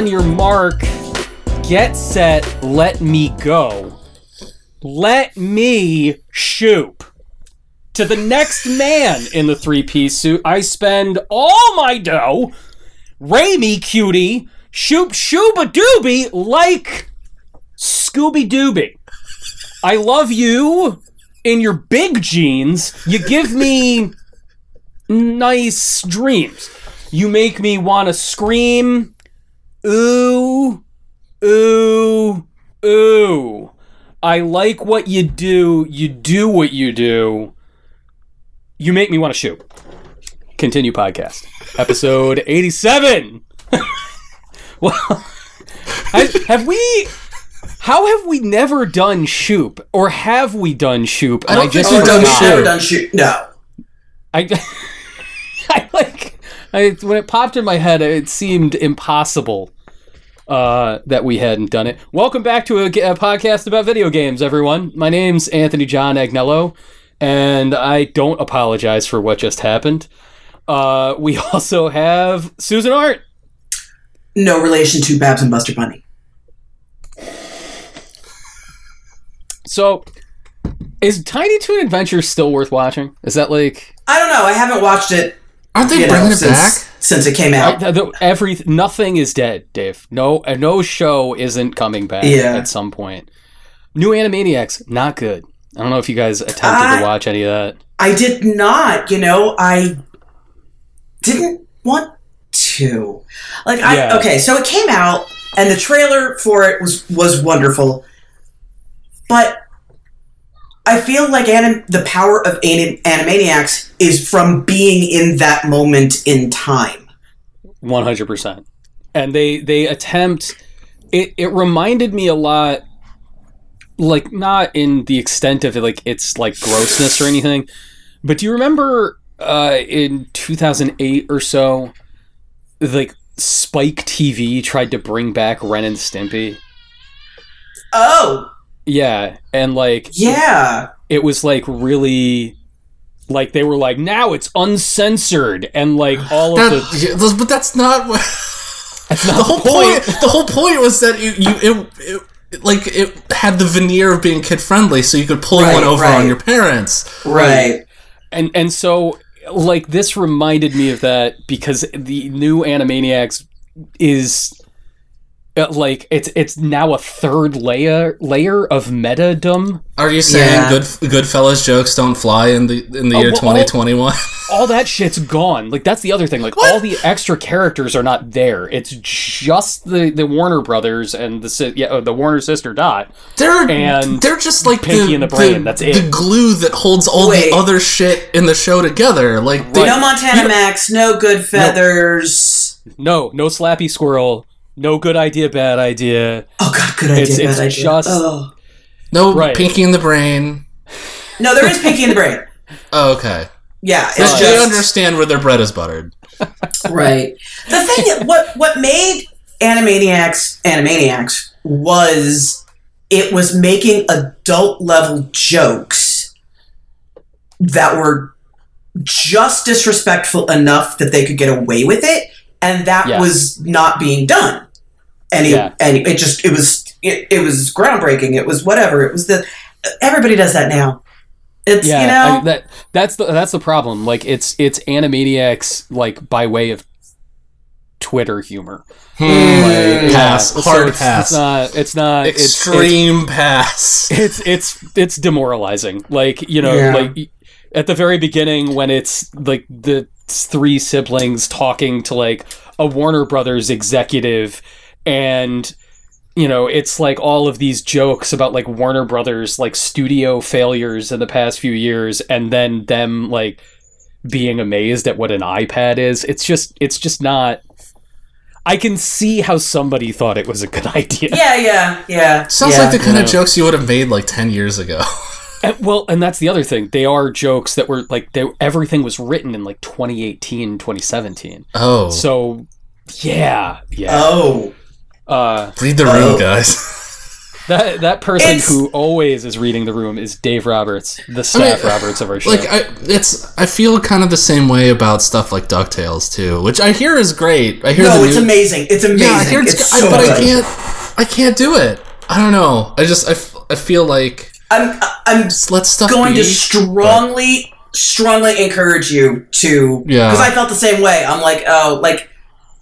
On your mark, get set, let me go. Let me shoot. To the next man in the three piece suit, I spend all my dough. Ray me, cutie. Shoop shooba dooby like Scooby Dooby. I love you in your big jeans. You give me nice dreams. You make me want to scream. Ooh, ooh, ooh. I like what you do. You do what you do. You make me want to shoot. Continue podcast. Episode 87. well, I- have we. How have we never done Shoop? Or have we done Shoop? I don't think just we've done? Shoop. Done shoot. No. I, I like I, when it popped in my head, it seemed impossible uh, that we hadn't done it. Welcome back to a podcast about video games, everyone. My name's Anthony John Agnello, and I don't apologize for what just happened. Uh, we also have Susan Arendt. No relation to Babs and Buster Bunny. So, is Tiny Toon Adventure still worth watching? Is that like I don't know. I haven't watched it. Aren't they You know, bringing it since back? since it came out. the, the- every nothing is dead, Dave. No, uh, no show isn't coming back Yeah. at some point. New Animaniacs, not good. I don't know if you guys attempted I- to watch any of that. I did not. You know, I didn't want to. Like, I Yeah. okay. So it came out, and the trailer for it was was wonderful, but. I feel like anim- the power of anim- Animaniacs is from being in that moment in time. One hundred percent. And they they attempt. It it reminded me a lot, like not in the extent of it, like it's like grossness or anything, but do you remember uh, in two thousand eight or so, like Spike TV tried to bring back Ren and Stimpy? Oh, Yeah, and like yeah. it was like really like they were like now it's uncensored and like all of the yeah, those- but that's not what. that's not the whole point. The whole point was that you, you it, it, like it had the veneer of being kid friendly, so you could pull Right, one over right. on your parents. Right. and and so like this reminded me of that because the new Animaniacs is like it's it's now a third layer layer of metadom. Are you saying Yeah. good Goodfellas jokes don't fly in the in the Oh, year twenty twenty one? All that shit's gone. Like that's the other thing. Like all the extra characters are not there. It's just the the Warner Brothers and the si- yeah uh, the Warner sister Dot. They're And they're just like Pinky the, and the Brain, that's it. The glue that holds all Wait. the other shit in the show together. Like they, Right. No Montana Max, no Goodfeathers. No, no slappy squirrel. No good idea, bad idea. Oh god, good idea, It's- bad it's idea. just- oh. no Right. Pinky in the Brain. No, there is Pinky in the Brain. Oh, okay. Yeah, it's They understand where their bread is buttered. right. The thing, what what made Animaniacs Animaniacs was it was making adult level jokes that were just disrespectful enough that they could get away with it, and that Yeah. was not being done. And it, Yeah. and it just it was it, it was groundbreaking. It was whatever. It was the everybody does that now. It's Yeah, you know I- that that's the that's the problem. Like it's it's Animaniacs like by way of Twitter humor. Hmm. Like, pass. yeah, Hard it's, pass. It's not. It's not. it's- it's- Extreme pass. it's it's it's demoralizing. Like you know, Yeah. like at the very beginning when it's like the three siblings talking to like a Warner Brothers executive, and you know it's like all of these jokes about like Warner Brothers like studio failures in the past few years, and then them like being amazed at what an iPad is. It's just it's just not. I can see how somebody thought it was a good idea. yeah yeah yeah. Sounds yeah. like the kind Yeah. of jokes you would have made like ten years ago. And, well, and that's the other thing. They are jokes that were like they, everything was written in like 2018, 2017. Oh, So, yeah, yeah. Oh. Uh, read the Oh. room, guys. That that person It's- who always is reading the room is Dave Roberts, the staff Roberts of our show. Like I, it's I feel kind of the same way about stuff like Ducktales too, which I hear is great. I hear No, the it's new- amazing. It's amazing. Yeah, I hear it's, it's I- so but I good. can't. I can't do it. I don't know. I just I, I feel like I'm I'm just let stuff going be. to strongly strongly encourage you to Yeah. because I felt the same way. I'm like, oh, like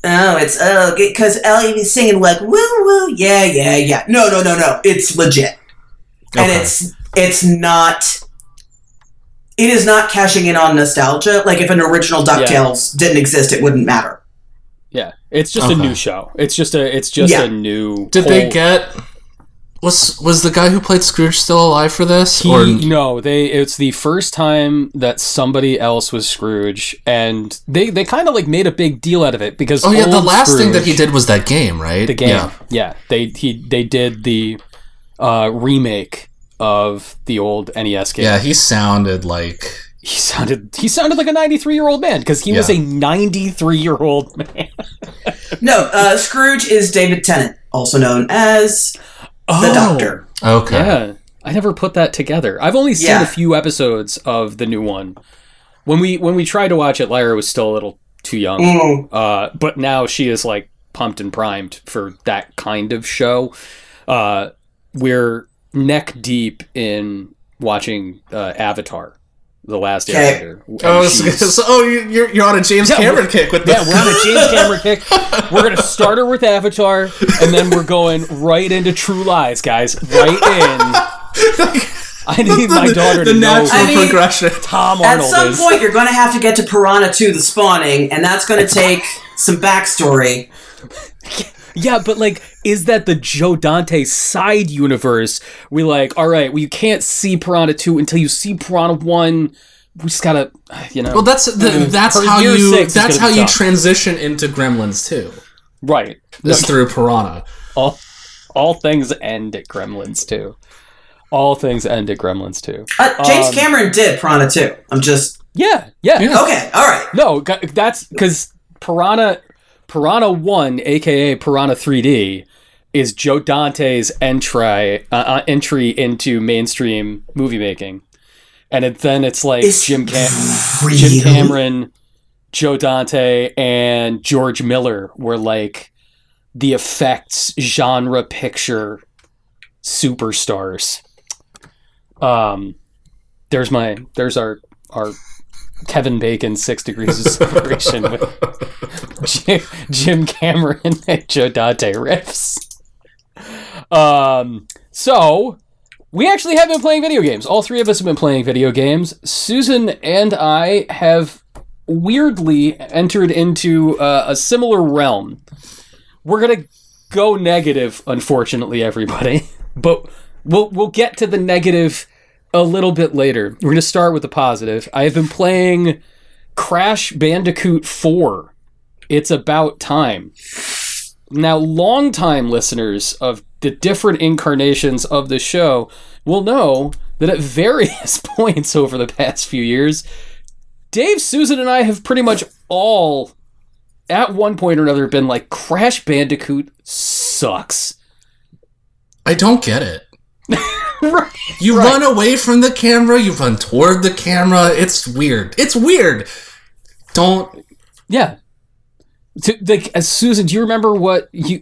oh, it's oh, because Ellie's singing like woo woo, yeah, yeah, yeah. No, no, no, no. It's legit, and it's it's not. It is not cashing in on nostalgia. Like if an original Ducktales didn't exist, it wouldn't matter. yeah, it's just a new show. It's just a it's just Yeah. a new. Did they get? Was was the guy who played Scrooge still alive for this? He, or no, they. It's the first time that somebody else was Scrooge, and they they kind of like made a big deal out of it because oh yeah, the old last thing that he did was that game, right? the game. Yeah. Yeah, they he they did the uh, remake of the old NES game. Yeah, he sounded like he sounded he sounded like a 93 year old man because he was a 93 year old man. No, uh, Scrooge is David Tennant, also known as the Doctor. okay. Yeah, I never put that together. I've only seen Yeah. a few episodes of the new one. When we when we tried to watch it, Lyra was still a little too young. Mm. Uh, but now she is like pumped and primed for that kind of show. Uh, we're neck deep in watching uh, Avatar, The Last Okay. Airbender. Oh, so, so- oh, you- you're you're on a James Yeah, Cameron kick with Yeah, we're on a James Cameron kick. We're gonna start her with Avatar, and then we're going right into True Lies, guys. Right in. I need my daughter the to know natural I mean- progression. Tom At Arnold some is. point, you're going to have to get to Piranha 2 The Spawning, and that's going to take some backstory. Yeah, but like, is that the Joe Dante side universe? We like, all right, well, you can't see Piranha two until you see Piranha one. We just gotta, you know. Well, that's the, that's Her how you that's how you tough. transition into Gremlins too. right. Is through Piranha. All, all things end at Gremlins two. All things end at Gremlins two. Uh, James Um, Cameron did Piranha 2. I'm just. Yeah, yeah. Yeah. Okay, alright. No, that's because Piranha, Piranha One, aka Piranha 3D, is Joe Dante's entry uh, uh, entry into mainstream movie making, and it, then it's like Is Jim Cam- really? Jim Cameron, Joe Dante, and George Miller were like the effects genre picture superstars. Um, there's my there's our our Kevin Bacon six degrees of separation with Jim, Jim Cameron and Joe Dante riffs. Um, so we actually have been playing video games. All three of us have been playing video games. Susan and I have weirdly entered into uh, a similar realm. We're gonna go negative, unfortunately, everybody. But we'll we'll get to the negative a little bit later. We're gonna start with the positive. I have been playing Crash Bandicoot 4. It's about time. Now, longtime listeners of the different incarnations of the show will know that at various points over the past few years, Dave, Susan, and I have pretty much all, at one point or another, been like, Crash Bandicoot sucks. I don't get it. Right. You Right. run away from the camera, you run toward the camera. It's weird. It's weird. Don't Yeah. To, like, as Susan, do you remember what you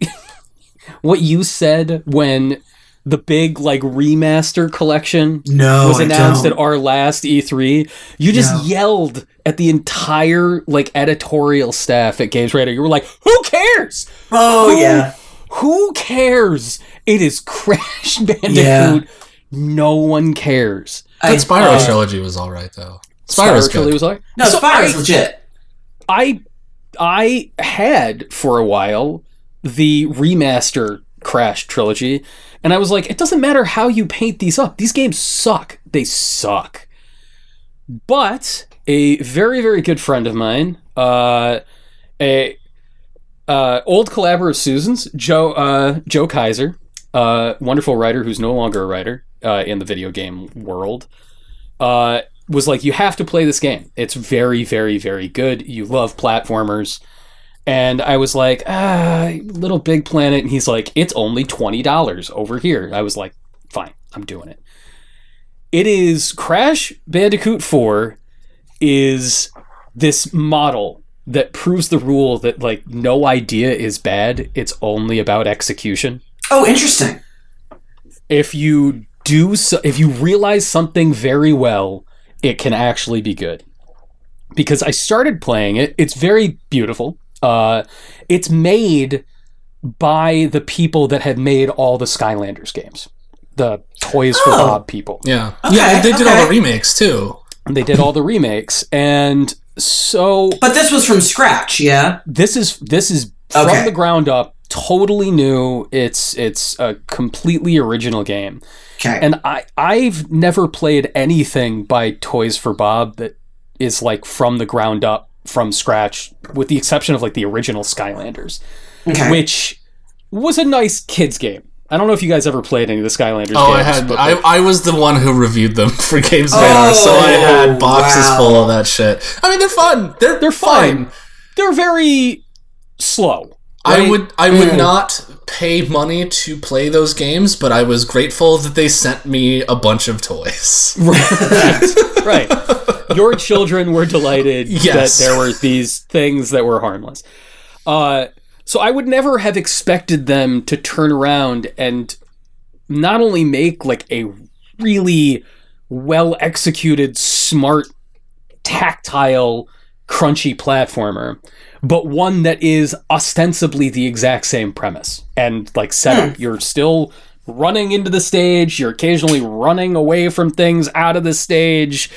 what you said when the big like remaster collection No, was announced at our last E3? You just No. yelled at the entire like editorial staff at Games Radar. You were like, "Who cares? Oh, Who- yeah. Who cares? It is Crash Bandicoot. Yeah. No one cares." I, that Spyro uh, trilogy was all right though. Spyro Trilogy was like, No, So Spyro's I- legit. I I had for a while the remaster Crash trilogy, and I was like, it doesn't matter how you paint these up. These games suck. They suck. But a very very good friend of mine, uh, a uh, old collaborator of Susan's, Joe uh, Joe Kaiser, uh, wonderful writer who's no longer a writer uh, in the video game world, uh, was like, you have to play this game. It's very, very, very good. You love platformers. And I was like, ah, Little Big Planet. And he's like, it's only $20 over here. I was like, fine, I'm doing it. It is Crash Bandicoot 4 is this model that proves the rule that like no idea is bad. It's only about execution. Oh, interesting. If you do so, if you realize something very well, it can actually be good. Because I started playing it, it's very beautiful. Uh, it's made by the people that had made all the Skylanders games, the Toys for Oh. Bob people. Yeah, Okay, yeah. They did all the remakes too. They did all the remakes, and so But this was from scratch, yeah? this is this is from Okay. the ground up, totally new. It's it's a completely original game. Okay. And I I've never played anything by Toys for Bob that is like from the ground up, from scratch, with the exception of like the original Skylanders, okay. which was a nice kids game. I don't know if you guys ever played any of the Skylanders Oh, I games. had. but, I, like, I was the one who reviewed them for Games Radar, oh, so I had Oh, boxes wow. full of that shit. I mean, they're fun. They're they're fine. They're very slow. I would I would Mm. not pay money to play those games, but I was grateful that they sent me a bunch of toys. right, right. Your children were delighted Yes. that there were these things that were harmless. Uh, so I would never have expected them to turn around and not only make like a really well executed, smart, tactile, crunchy platformer, but one that is ostensibly the exact same premise and like setup. Hmm. You're still running into the stage, you're occasionally running away from things out of the stage.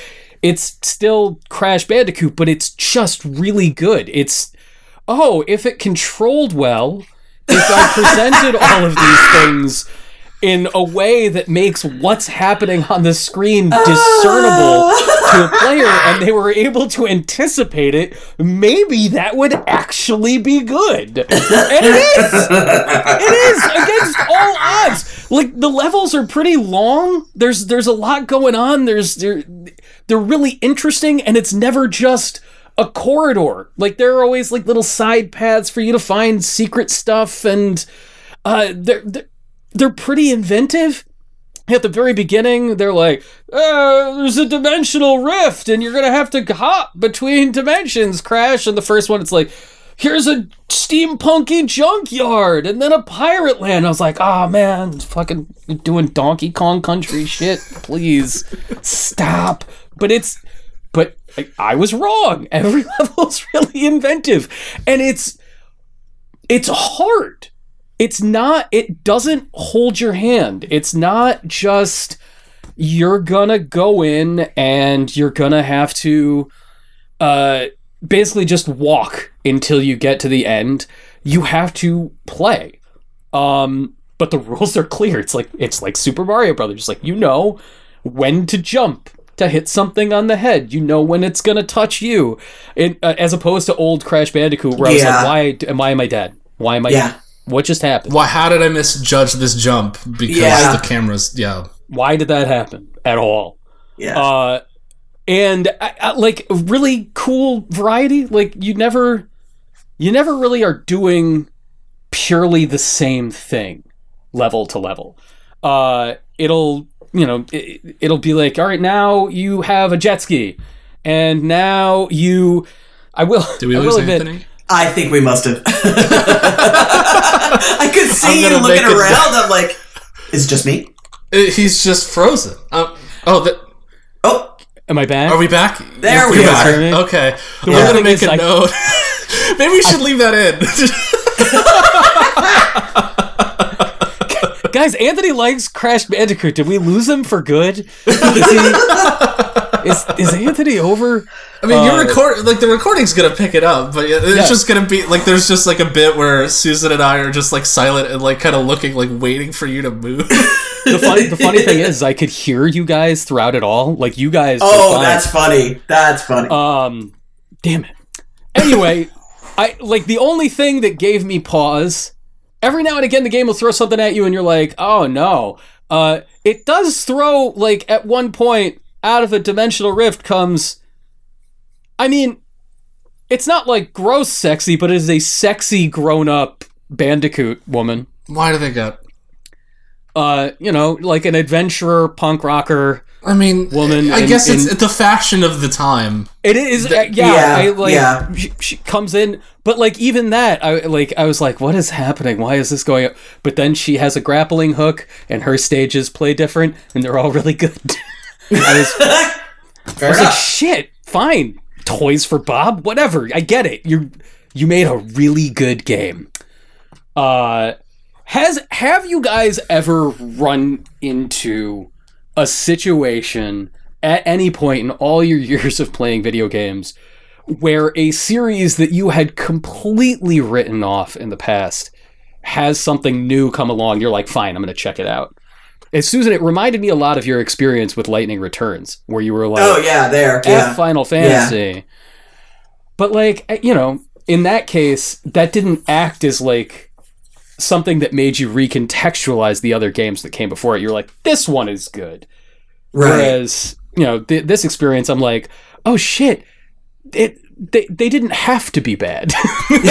It's still Crash Bandicoot, but it's just really good. It's oh, if it controlled well, if I presented all of these things in a way that makes what's happening on the screen discernible to a player and they were able to anticipate it, maybe that would actually be good. And it is! It is against all odds. Like the levels are pretty long. There's there's a lot going on. There's they're they're really interesting and it's never just a corridor. Like there are always like little side paths for you to find secret stuff and uh they're, they're pretty inventive. At the very beginning, they're like, uh, "There's a dimensional rift, and you're gonna have to hop between dimensions." Crash, and the first one, it's like, "Here's a steampunky junkyard, and then a pirate land." I was like, "Oh man, fucking doing Donkey Kong Country shit, please stop." But it's, but I, I was wrong. Every level's really inventive, and it's, it's hard it's not it doesn't hold your hand. It's not just you're gonna go in and you're gonna have to uh basically just walk until you get to the end. You have to play. Um but the rules are clear. It's like it's like super mario brothers. Like you know when to jump to hit something on the head. You know when it's gonna touch you. It, uh, as opposed to old crash bandicoot where i was like why why am i dead? Why am i Yeah. What just happened Why? How did I misjudge this jump? Because Yeah. the cameras. Yeah. why did that happen at all Yeah. uh and I, I, like really cool variety like you never you never really are doing purely the same thing level to level uh it'll you know it, it'll be like all right now you have a jet ski and now you i will Do we I will lose admit, Anthony? I think we must have. I could see you looking make it- around. I'm like, is it just me? Uh, He's just frozen. Um, oh, the, Oh, am i back are we back? There You're we back. are. Okay. The We're gonna make is a I- note. Maybe we should leave that in. Guys, Anthony likes Crash Bandicoot. Did we lose him for good? Is, he, is, is Anthony over? I mean, you Uh, record like the recording's gonna pick it up, but it's Yeah. just gonna be like there's just like a bit where Susan and I are just like silent and like kind of looking like waiting for you to move. The funny, the funny thing is, I could hear you guys throughout it all. Like you guys. oh, fine. that's funny. That's funny. Um, damn it. Anyway, I like the only thing that gave me pause. Every now and again, the game will throw something at you, and you're like, "Oh no!" Uh, it does throw like at one point out of a dimensional rift comes. I mean, it's not like gross sexy, but it is a sexy grown up bandicoot woman. Why do they get? Uh, you know, like an adventurer, punk rocker. I mean, Woman I in- guess it's in- the fashion of the time. It is, uh, yeah. yeah, I, like, yeah. She, she comes in, but like even that, I like. I was like, "What is happening? Why is this going?" up? But then she has a grappling hook, and her stages play different, and they're all really good. I was, I was like, "Shit, fine, toys for Bob, whatever. I get it. You you made a really good game." Uh, has have you guys ever run into a situation at any point in all your years of playing video games where a series that you had completely written off in the past has something new come along you're like fine i'm going to check it out and susan it reminded me a lot of your experience with lightning returns where you were like oh yeah, there. Yeah. Final Fantasy. But like you know, in that case, that didn't act as like something that made you recontextualize the other games that came before it. You're like, this one is good. Right. Whereas you know, th- this experience, I'm like, oh shit, it they they didn't have to be bad. I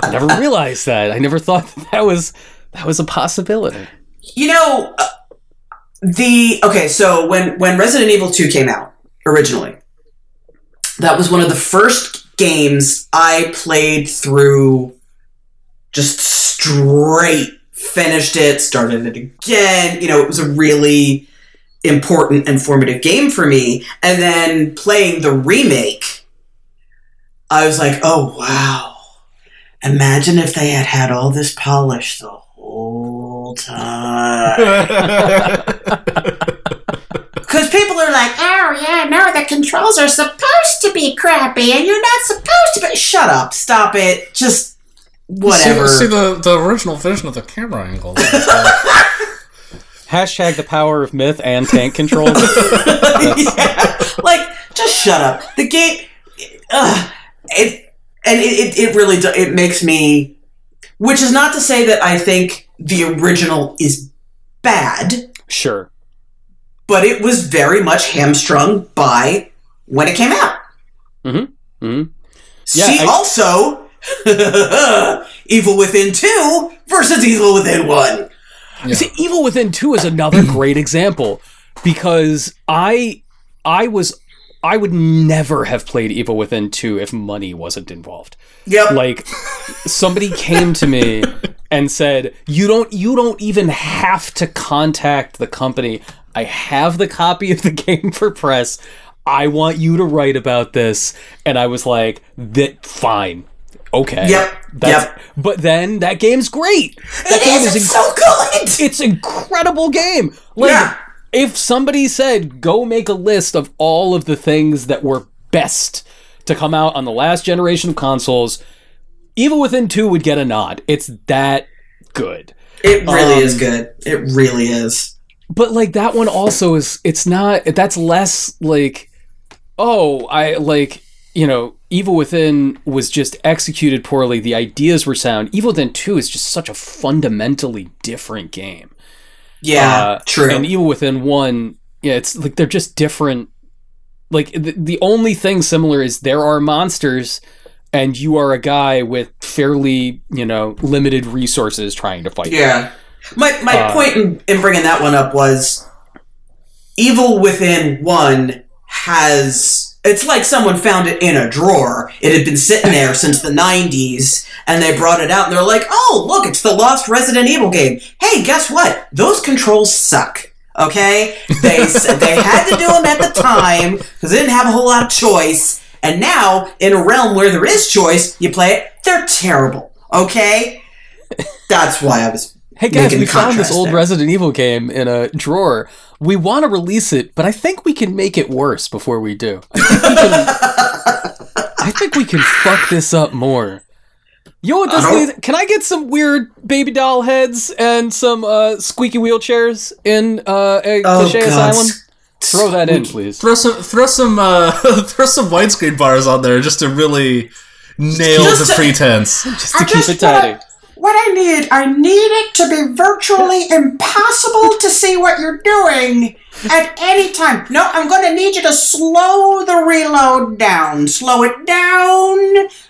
never realized that. I never thought that, that was that was a possibility. You know, uh, the okay. So when when Resident Evil Two came out originally, that was one of the first games I played through. Just straight finished it, started it again. You know, it was a really important and formative game for me. And then playing the remake, I was like, oh wow. Imagine if they had had all this polish the whole time. Because people are like, oh yeah, no, the controls are supposed to be crappy, and you're not supposed to be. Shut up! Stop it! Just whatever. See, see the the original vision of the camera angle. Hashtag the power of myth and tank control. yeah, like just shut up. The game, uh, it and it, it, it really do, it makes me. Which is not to say that I think the original is bad, sure. but it was very much hamstrung by when it came out. hmm Yeah, See, I- also, Evil Within 2 versus Evil Within 1. Yeah. See, Evil Within 2 is another great example because I I was I would never have played Evil Within 2 if money wasn't involved. Yep. Like somebody came to me and said, "You don't you don't even have to contact the company. I have the copy of the game for press. I want you to write about this." And I was like, "That fine. Okay." Yep, That's, But then that game's great. That it game is, is it's so good! it's incredible game. Like Yeah. if somebody said go make a list of all of the things that were best to come out on the last generation of consoles, Evil Within 2 would get a nod. It's that good. It really Um, is good. It really is. But like that one also is it's not that's less like oh, I like you know, Evil Within was just executed poorly. The ideas were sound. Evil Within 2 is just such a fundamentally different game. Yeah, Uh, true. And Evil Within one, yeah, it's like they're just different. Like the, the only thing similar is there are monsters, and you are a guy with fairly you know limited resources trying to fight. them. yeah. My, my Uh, point in, in bringing that one up was Evil Within 1 has. It's like someone found it in a drawer. It had been sitting there since the 90s, and they brought it out, and they're like, oh, look, it's the lost Resident Evil game. Hey, guess what? Those controls suck. Okay? They, they had to do them at the time, because they didn't have a whole lot of choice, and now, in a realm where there is choice, you play it, they're terrible. Okay? That's why I was Hey guys, we found this old there. Resident Evil game in a drawer. We want to release it, but I think we can make it worse before we do. I think we can, I think we can fuck this up more. You know what this I? Can I get some weird baby doll heads and some uh, squeaky wheelchairs in uh, a Oh, cliche God. asylum? Throw that in, please. throw some throw some uh, throw some widescreen bars on there just to really nail Just the to- pretense. Just to I keep just it tidy. wanna- what I need, I need it to be virtually impossible to see what you're doing at any time. No, I'm going to need you to slow the reload down. Slow it down.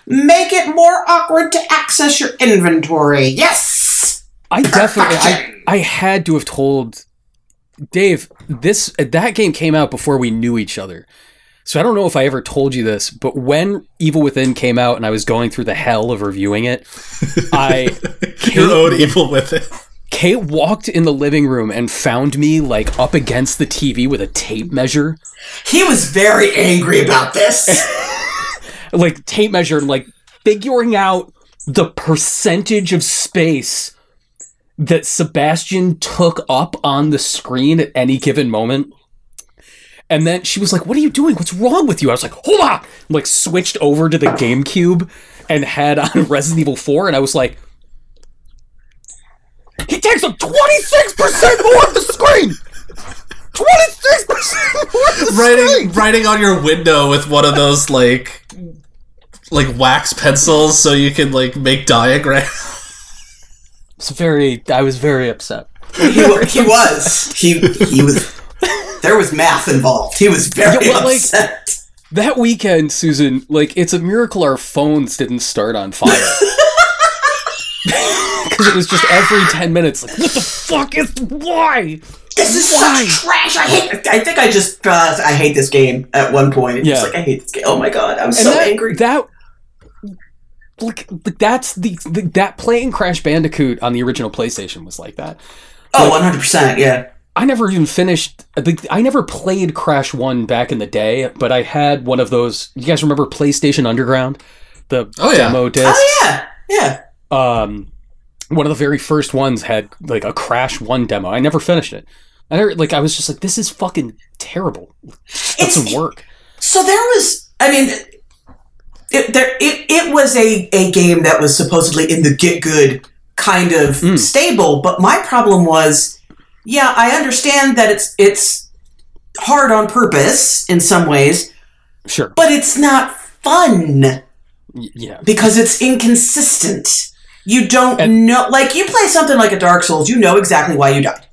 Make it more awkward to access your inventory. Yes. I definitely, I, I had to have told Dave this. That game came out before we knew each other, so I don't know if I ever told you this. But when Evil Within came out and I was going through the hell of reviewing it, I Your own evil with it. Kate walked in the living room and found me like up against the TV with a tape measure, He was very angry about this. like tape measure, and like figuring out the percentage of space that Sebastian took up on the screen at any given moment. And then she was like, "What are you doing? What's wrong with you?" I was like, "Hold on!" like switched over to the GameCube and had on Resident Evil 4, and I was like, "He takes up 26 percent more of the screen. 26 percent more of the writing screen." writing on your window with one of those like like wax pencils so you can like make diagrams. It's very. I was very upset. he, he was. He he was. There was math involved. He was very Yeah, well, like- upset. That weekend, Susan, like it's a miracle our phones didn't start on fire. Because it was just every ten minutes, like, what the fuck is why? this is Why? such trash. I hate. I think I just. Uh, I hate this game. At one point, Yeah. just like I hate this game. Oh my god, I'm so that, angry. That like like, that's the, the that playing Crash Bandicoot on the original PlayStation was like that. oh, 100 percent. Yeah. I never even finished. the- I never played Crash One back in the day, but I had one of those. You guys remember PlayStation Underground, the Oh, yeah. demo disc? Oh yeah. Yeah. um one of the very first ones had like a crash one demo i never finished it i never like i was just like this is fucking terrible It's doesn't work So there was, I mean, it, there it, it was a, a game that was supposedly in the get good kind of Mm. stable, but my problem was, yeah, I understand that it's it's hard on purpose in some ways, sure but it's not fun Y- yeah because it's inconsistent. You don't And- know, like you play something like a Dark Souls, you know exactly why you died.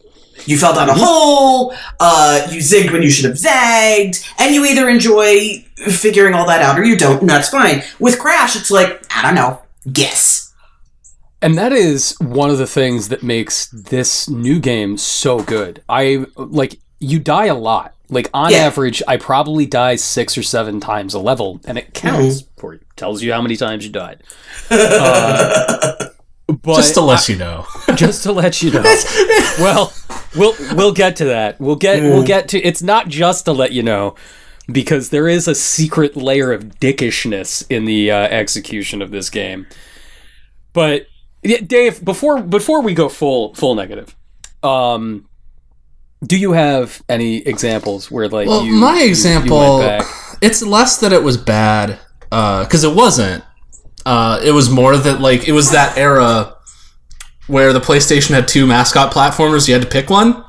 You fell down a hole, uh, you zigged when you should have zagged, and you either enjoy figuring all that out or you don't, and that's fine. With Crash, it's like, I don't know, guess. and that is one of the things that makes this new game so good i like you die a lot like on Yeah. average i probably die six or seven times a level and it counts for you tells you how many times you died Uh, but Just to let you know. just to let you know. well, we'll we'll get to that. We'll get we'll get to. It's not just to let you know, because there is a secret layer of dickishness in the uh, execution of this game. But yeah, Dave, before before we go full full negative, um, do you have any examples where like Well, you, my you- you example, back? it's less that it was bad, because it wasn't. Uh, it was more that like it was that era where the PlayStation had two mascot platformers. You had to pick one.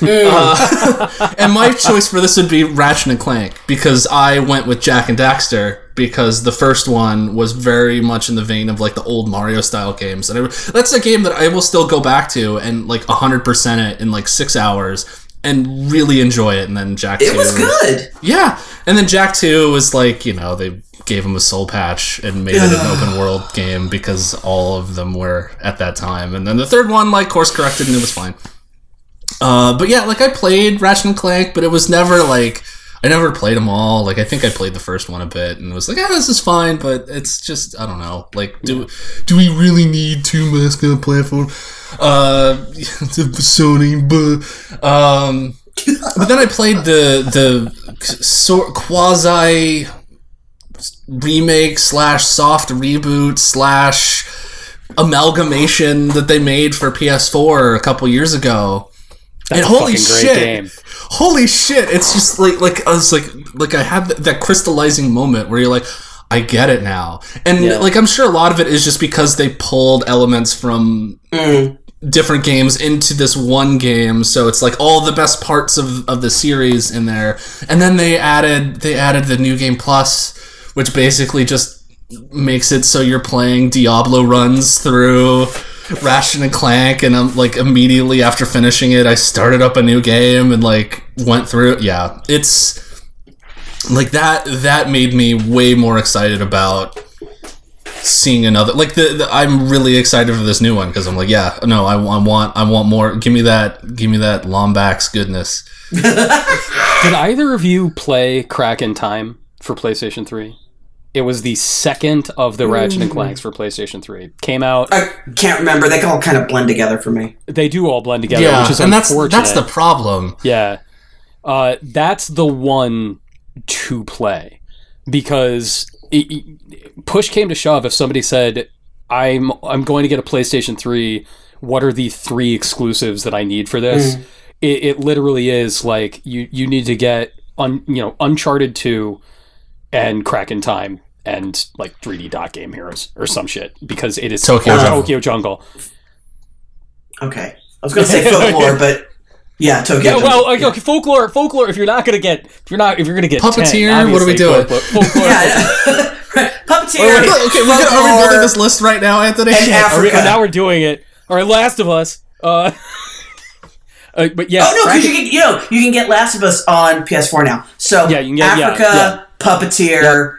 Uh, and my choice for this would be Ratchet and Clank because I went with Jak and Daxter because the first one was very much in the vein of like the old Mario style games, and it, that's a game that I will still go back to and like hundred percent it in like six hours and really enjoy it. And then Jak, It 2, was good. yeah, and then Jak Two was like you know they gave him a soul patch and made it an open world game because all of them were at that time, and then the third one like course corrected and it was fine. Uh, but yeah, like I played Ratchet and Clank, but it was never like I never played them all. Like I think I played the first one a bit and was like, ah, this is fine, but it's just I don't know. Like, do do we really need two mascot platform? Uh, Sony, but um, but then I played the the sort quasi remake slash soft reboot slash amalgamation that they made for PS4 a couple years ago. That's and holy fucking great shit! game. Holy shit! It's just like like I was like like I had that, that crystallizing moment where you're like. I get it now. And Yeah. like I'm sure a lot of it is just because they pulled elements from Mm. different games into this one game so it's like all the best parts of, of the series in there and then they added they added the new game plus which basically just makes it so you're playing Diablo runs through Ratchet and Clank, and I'm like immediately after finishing it, I started up a new game and like went through. Yeah, it's like that. That made me way more excited about seeing another. Like the, the I'm really excited for this new one because I'm like, yeah, no, I, I want I want more. Give me that. Give me that Lombax goodness. Did either of you play Crack in Time for PlayStation 3? It was the second of the Ratchet and Clanks for PlayStation 3. Came out. I can't remember. They all kind of blend together for me. They do all blend together, Yeah, which is and that's unfortunate. that's the problem. Yeah. Uh, that's the one to play because it, it- push came to shove. If somebody said, "I'm I'm going to get a PlayStation 3. What are the three exclusives that I need for this?" It, it literally is like you you need to get un, you know Uncharted 2 and Crack in Time and like 3D dot game heroes or some shit because it is Tokyo or Jungle. Tokyo Jungle. Okay. I was going to say folklore, but yeah, Tokyo. Yeah, Jungle. well, okay, okay, folklore, folklore. If you're not gonna get, if you're not, if you're gonna get 10, Puppeteer, what are we doing? Folklore, folklore, Yeah. Puppeteer. Wait, wait, okay, we're gonna, are we building this list right now, Anthony? And Are we- Afrika. now we're doing it. All right, Last of Us. Uh, uh, but yeah, Oh no, because you can you know you can get Last of Us on PS4 now. So Yeah, you can get- yeah, Afrika, Puppeteer,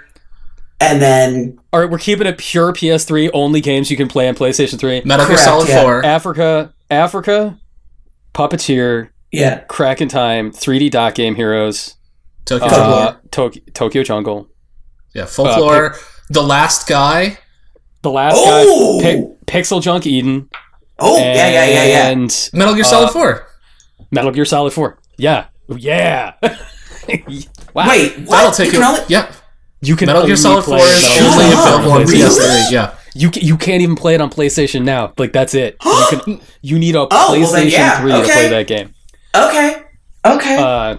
and then all right, we're keeping it pure PS3 only games you can play on PlayStation 3. Metal Gear Solid yeah. 4. Afrika, Afrika, Puppeteer, yeah, Crack in Time, 3D Dot Game Heroes, Tokyo Folklore. Jungle. uh, Tok- Tokyo Jungle, Yeah, Full Folklore. the Last Guy. The Last Oh! Guy, Pi- Pixel Junk Eden, oh yeah, yeah, yeah, yeah. and Metal Gear Uh, Solid 4. Metal Gear Solid 4. Yeah. Yeah. wow. Wait, what? That'll take you you. can only yeah, You can Metal Gear only Solid 4 is only Solid Solid available on PS3. Yeah. You ca- you can't even play it on PlayStation now. Like that's it. You can you need a well PlayStation then, yeah, 3 to play that game. okay, okay. Uh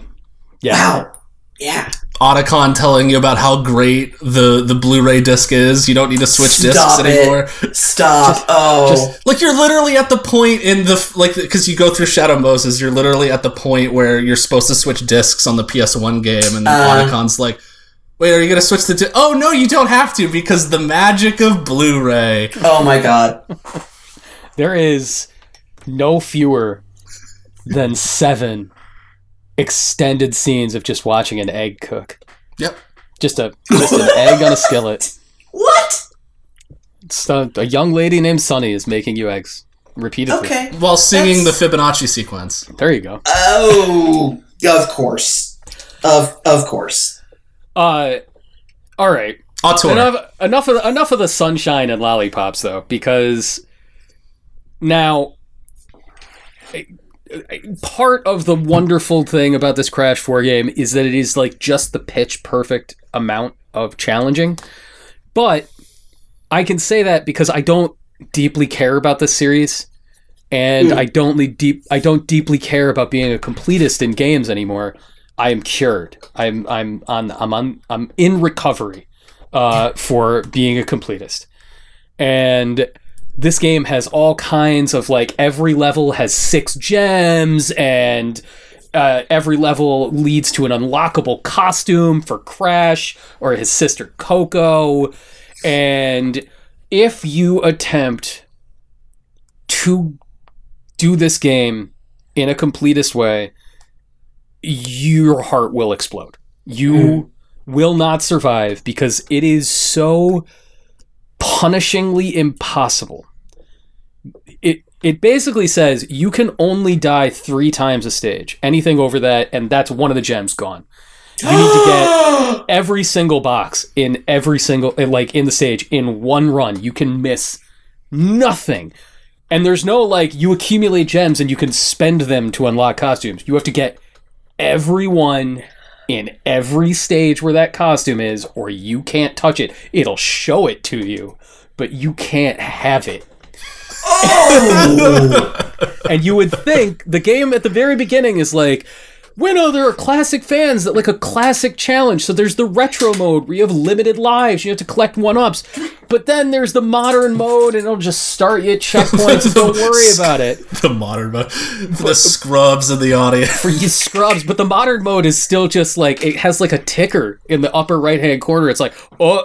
yeah. wow, yeah. Otacon telling you about how great the, the Blu-ray disc is. You don't need to switch discs it. anymore. Stop. oh, just- Like you're literally at the point in the like because you go through Shadow Moses, you're literally at the point where you're supposed to switch discs on the PS1 game, and then Uh. Otacon's like, "Wait, are you gonna switch the? Di- oh no, you don't have to because the magic of Blu-ray." oh my god. There is no fewer than 7 extended scenes of just watching an egg cook. Yep. Just a just an egg on a skillet. What? It's a, a young lady named Sunny is making you eggs repeatedly. Okay. While singing That's- the Fibonacci sequence. There you go. Oh, of course. Of of course. Uh all right. Auteur. Enough, enough of the, enough of the sunshine and lollipops, though, because now a- a- part of the wonderful thing about this Crash Four game is that it is like just the pitch perfect amount of challenging. But I can say that because I don't deeply care about this series, and Mm. I don't deep I don't deeply care about being a completist in games anymore. I am cured. I'm I'm on I'm on I'm in recovery uh, for being a completist. And this game has all kinds of like every level has six gems and uh, every level leads to an unlockable costume for Crash or his sister Coco. And if you attempt to do this game in a completist way, your heart will explode. You will not survive because it is so punishingly impossible. It it basically says you can only die three times a stage. Anything over that, and that's one of the gems gone. You need to get every single box in every single eh, like in the stage in one run. You can miss nothing. And there's no like you accumulate gems and you can spend them to unlock costumes. You have to get everyone in every stage where that costume is, or you can't touch it. It'll show it to you, but you can't have it. Oh. And you would think the game at the very beginning is like, Winnow, there are classic fans that like a classic challenge. So there's the retro mode where you have limited lives, you have to collect one ups. But then there's the modern mode, and it'll just start you at checkpoints. Don't worry about it. the modern mode. The scrubs in the audience. for you scrubs, but the modern mode is still just like it has like a ticker in the upper right hand corner. It's like, oh,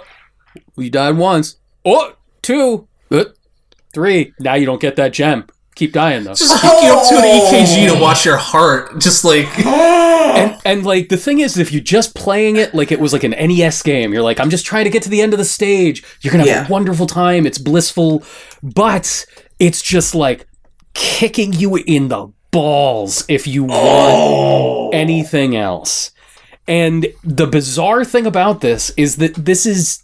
you died once. Oh, two, uh, three. Now you don't get that gem. Keep dying though. Just hook you up to an oh. EKG to watch your heart. Just like and and like the thing is, if you're just playing it like it was like an NES game, you're like, I'm just trying to get to the end of the stage. You're gonna have Yeah. a wonderful time. It's blissful, but it's just like kicking you in the balls if you want oh. anything else. And the bizarre thing about this is that this is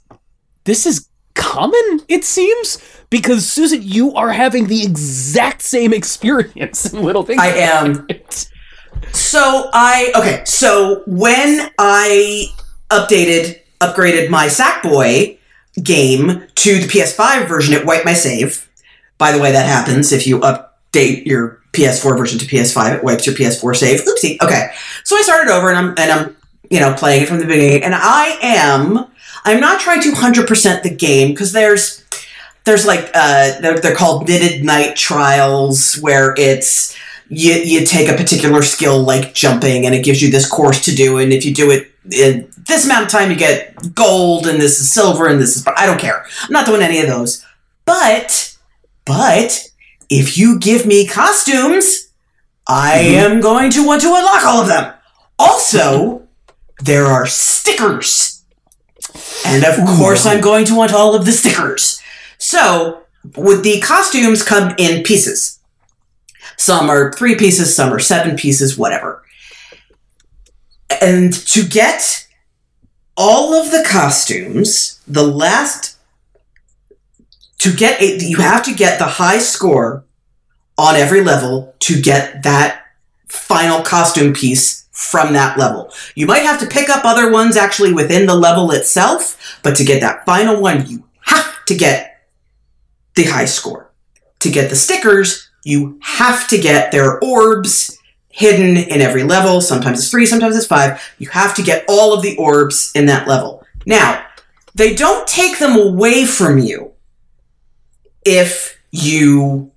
this is common, it seems, because Susan, you are having the exact same experience in Little Things. I am. So I okay. So when I updated, upgraded my Sackboy game to the PS5 version, it wiped my save. By the way, that happens if you update your PS4 version to PS5. It wipes your PS4 save. Oopsie. Okay. So I started over, and I'm and I'm you know playing it from the beginning, and I am. I'm not trying to hundred percent the game because there's there's like uh they're, they're called knitted Knight trials where it's you, you take a particular skill like jumping and it gives you this course to do. And if you do it in this amount of time you get gold and this is silver and this is i don't care. I'm not doing any of those. But but if you give me costumes i am going to want to unlock all of them. Also there are stickers. And of course i'm going to want all of the stickers so would the costumes come in pieces some are three pieces, some are seven pieces, whatever. And to get all of the costumes, the last to get a, you have to get the high score on every level to get that final costume piece from that level. You might have to pick up other ones actually within the level itself, but to get that final one, you have to get the high score. To get the stickers, you have to get their orbs hidden in every level. Sometimes it's three, sometimes it's five. You have to get all of the orbs in that level. Now, they don't take them away from you if you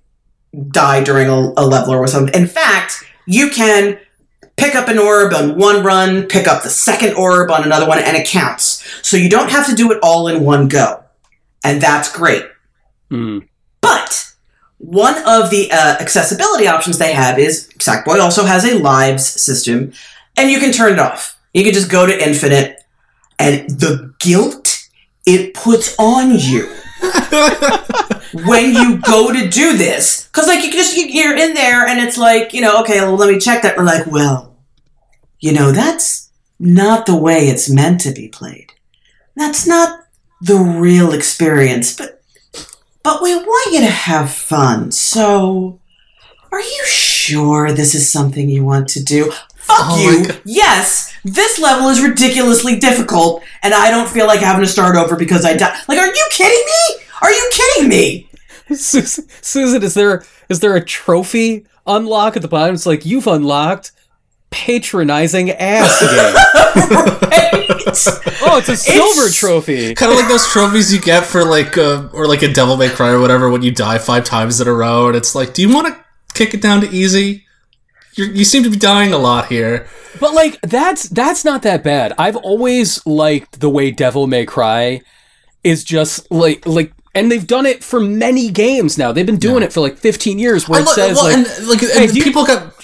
die during a, a level or something. In fact, you can pick up an orb on one run, pick up the second orb on another one, and it counts. So you don't have to do it all in one go. And that's great. Hmm. But one of the uh, accessibility options they have is Sackboy also has a lives system, and you can turn it off. You can just go to infinite, and the guilt it puts on you when you go to do this, because like you just you- you're in there, and it's like you know, okay, well, let me check that. We're like, well, you know, that's not the way it's meant to be played. That's not the real experience, but but we want you to have fun. So, are you sure this is something you want to do? Fuck Oh you. Yes, this level is ridiculously difficult, and I don't feel like having to start over because I died. Like, are you kidding me? Are you kidding me? Susan, Susan, is there is there a trophy unlock at the bottom? It's like you've unlocked patronizing ass game. oh, it's a silver It's- trophy. kind of like those trophies you get for like uh, or like a Devil May Cry or whatever when you die five times in a row, and it's like, do you want to kick it down to easy? You're, you seem to be dying a lot here. But like that's that's not that bad. I've always liked the way Devil May Cry is just like like and they've done it for many games now. They've been doing it for like 15 years where it Well, says well, like and, like Hey, and do you- people got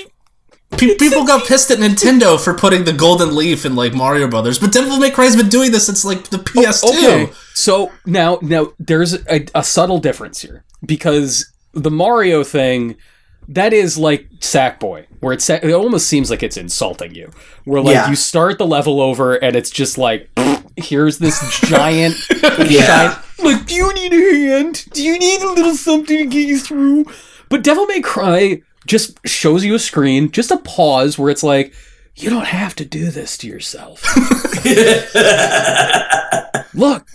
pe- people got pissed at Nintendo for putting the golden leaf in like Mario Brothers, but Devil May Cry's been doing this since like the PS2. Okay. So now, now there's a, a subtle difference here because the Mario thing, that is like Sackboy, where it's it almost seems like it's insulting you. Where like Yeah. you start the level over and it's just like, here's this giant, Yeah. giant. Like, do you need a hand? Do you need a little something to get you through? But Devil May Cry just shows you a screen, just a pause where it's like, you don't have to do this to yourself. Look,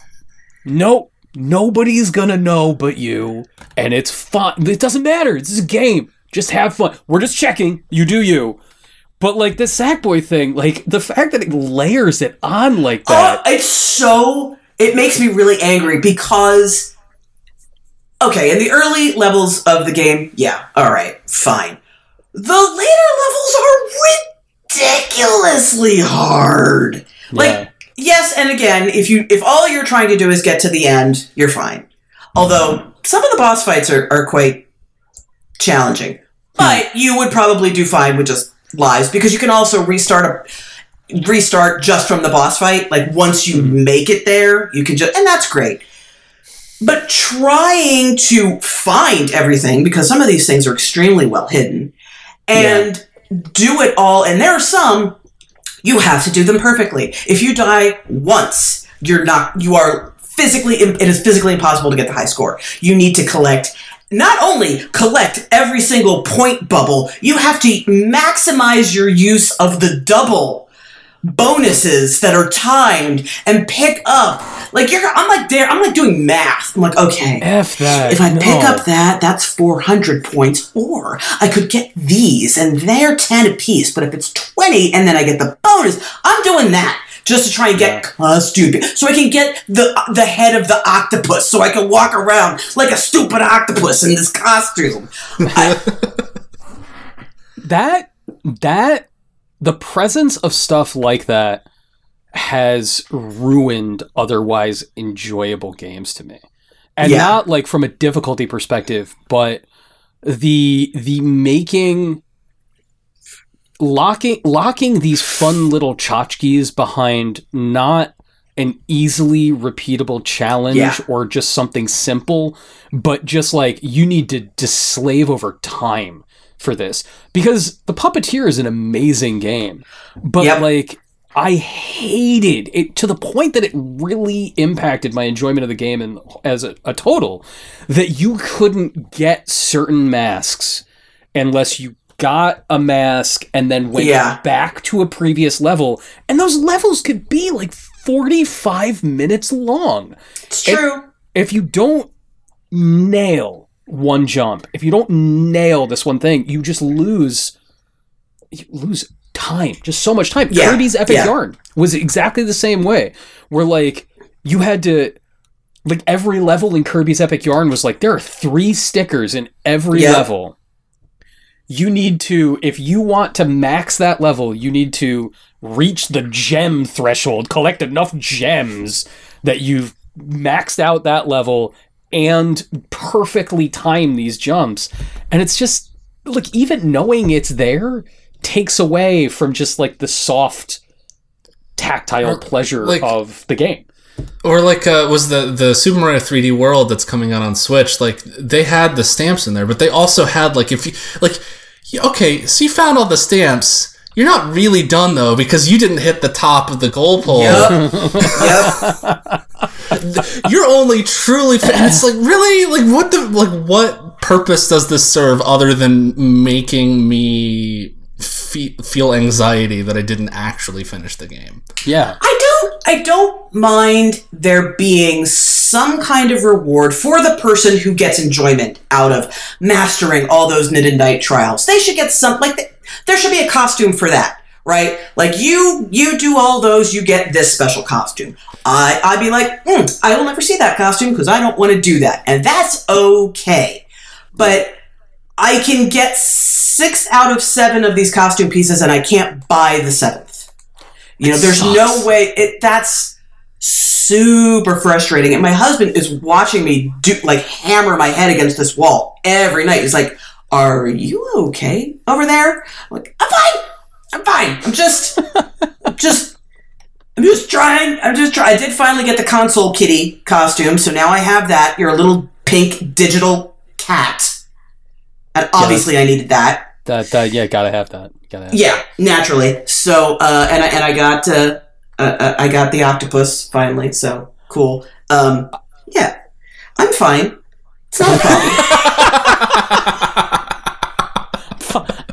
no, nobody's gonna know but you, and it's fun. It doesn't matter. This is a game. Just have fun. We're just checking. You do you. But like the Sackboy thing, like the fact that it layers it on like oh, that. Oh, it's so. It makes me really angry because. Okay, in the early levels of the game, yeah, alright, fine. The later levels are ridiculously hard. Like, yes, and again, if you if all you're trying to do is get to the end, you're fine. Although some of the boss fights are, are quite challenging. Hmm. But you would probably do fine with just lives because you can also restart a restart just from the boss fight. Like once you hmm. make it there, you can just and that's great. But trying to find everything because some of these things are extremely well hidden and do it all and there are some you have to do them perfectly. If you die once, you're not you are physically it is physically impossible to get the high score. You need to collect not only collect every single point bubble, you have to maximize your use of the double bonuses that are timed and pick up. Like you're I'm like there I'm like doing math. I'm like, okay. F that. If I pick up that, that's 400 points. Or I could get these, and they're 10 apiece. But if it's 20 and then I get the bonus, I'm doing that just to try and get Yeah. costume. So I can get the the head of the octopus, so I can walk around like a stupid octopus in this costume. I, that that the presence of stuff like that has ruined otherwise enjoyable games to me and Yeah. not like from a difficulty perspective but the the making locking locking these fun little tchotchkes behind not an easily repeatable challenge Yeah. or just something simple but just like you need to, to slave over time for this because the puppeteer is an amazing game but Yep. like i hated it to the point that it really impacted my enjoyment of the game and as a, a total that you couldn't get certain masks unless you got a mask and then went Yeah. back to a previous level and those levels could be like 45 minutes long it's true. if you don't nail one jump, if you don't nail this one thing, you just lose you lose time, just so much time. Yeah, Kirby's Epic yeah. Yarn was exactly the same way. Where like you had to like every level in Kirby's Epic Yarn was like there are three stickers in every Yeah. level. You need to if you want to max that level, you need to reach the gem threshold, collect enough gems that you've maxed out that level and perfectly time these jumps. And it's just like even knowing it's there takes away from just like the soft tactile Or, pleasure like- of the game. Or like uh, was the the Super Mario 3D World that's coming out on Switch? Like they had the stamps in there, but they also had like if you like okay, so you found all the stamps. You're not really done though because you didn't hit the top of the goal pole. Yep. yep. You're only truly. Fin- and it's like really like what the like what purpose does this serve other than making me fe- feel anxiety that I didn't actually finish the game? Yeah. I don't I don't mind there being some kind of reward for the person who gets enjoyment out of mastering all those knit and Knight trials. They should get some like th- there should be a costume for that, right? Like you you do all those, you get this special costume. I I'd be like, hmm, I will never see that costume because I don't want to do that, and that's okay. But I can get six out of seven of these costume pieces, and I can't buy the seventh. You know, there's no way. It that's super frustrating. And my husband is watching me do like hammer my head against this wall every night. He's like, "Are you okay over there?" I'm like, "I'm fine. I'm fine. I'm just, just." I'm just trying. I'm just trying. I did finally get the console kitty costume, so now I have that. You're a little pink digital cat, and obviously I needed that. That that yeah, gotta have that. Gotta have Yeah, naturally. So, uh, and I, and I got uh, uh, uh, I got the octopus finally. So cool. Um, yeah, I'm fine. It's not a problem.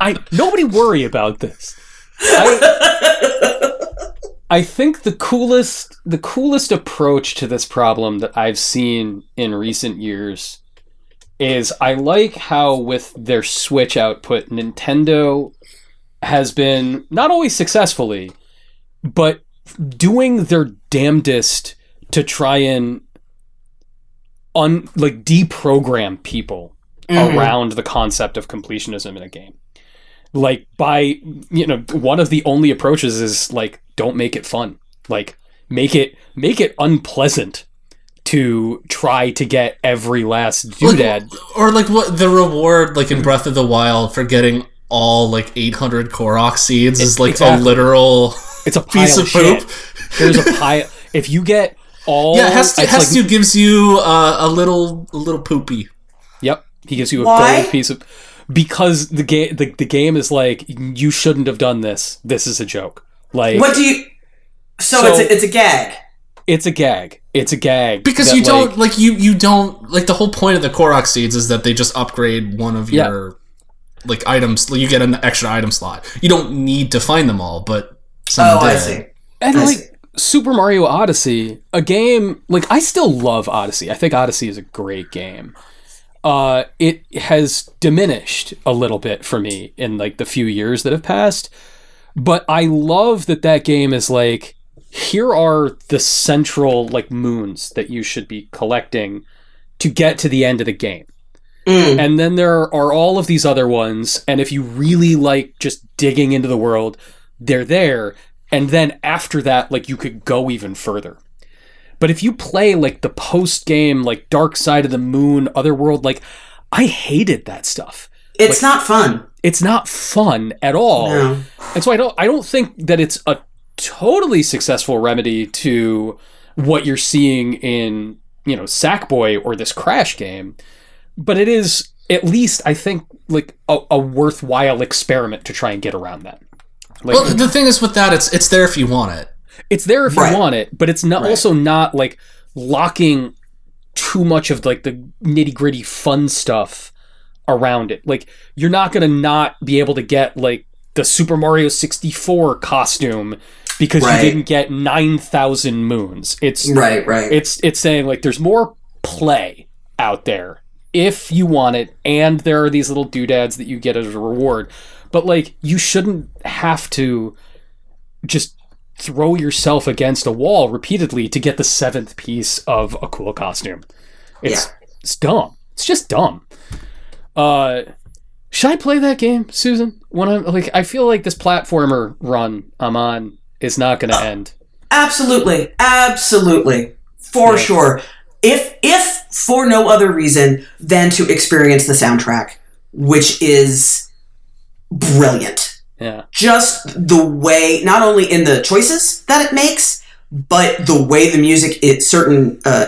I nobody worry about this. I, I think the coolest the coolest approach to this problem that I've seen in recent years is I like how with their Switch output, Nintendo has been not always successfully, but doing their damnedest to try and un like deprogram people Mhm. around the concept of completionism in a game. Like by you know, one of the only approaches is like don't make it fun. Like make it make it unpleasant to try to get every last doodad. Or like what the reward, like in Breath of the Wild, for getting all like 800 Korok seeds is like Exactly. a literal It's a piece of of poop. shit. There's a pile. If you get all, Yeah, Hestu, it's like- gives you uh, a little, a little poopy. Yep, he gives you a Why? gold piece of because the game the, the game is like you shouldn't have done this. This is a joke. Like What do you? So, So- it's a, it's a gag. it's a gag. It's a gag Because that, you don't like you you don't like the whole point of the Korok seeds is that they just upgrade one of Yeah. your like items. You get an extra item slot. You don't need to find them all, but some Oh, I see. And I like see. Super Mario Odyssey, a game like I still love Odyssey. I think Odyssey is a great game. Uh, it has diminished a little bit for me in like the few years that have passed, but I love that that game is like here are the central like moons that you should be collecting to get to the end of the game. Mm. And then there are all of these other ones, and if you really like just digging into the world, they're there. And then after that, like you could go even further. But if you play like the post game, like Dark Side of the Moon, Otherworld, like I hated that stuff. It's not fun. It's not fun at all. No. And so I don't I don't think that it's a totally successful remedy to what you're seeing in, you know, Sackboy or this Crash game. But it is at least I think like a, a worthwhile experiment to try and get around that. Like Well, the thing is with that, it's it's there if you want it. It's there if Right. you want it, but it's not Right. also not like locking too much of like the nitty gritty fun stuff around it. Like you're not gonna not be able to get like the Super Mario 64 costume because Right. you didn't get nine thousand moons. It's Right, right. it's it's saying like there's more play out there if you want it, and there are these little doodads that you get as a reward. But like you shouldn't have to just throw yourself against a wall repeatedly to get the seventh piece of a cool costume. It's Yeah. it's dumb. It's just dumb. Uh should I play that game, Susan? When I'm like I feel like this platformer run I'm on is not gonna end. Absolutely, absolutely, for sure. If if for no other reason than to experience the soundtrack, which is brilliant. Yeah. Just the way, not only in the choices that it makes, but the way the music, it certain uh,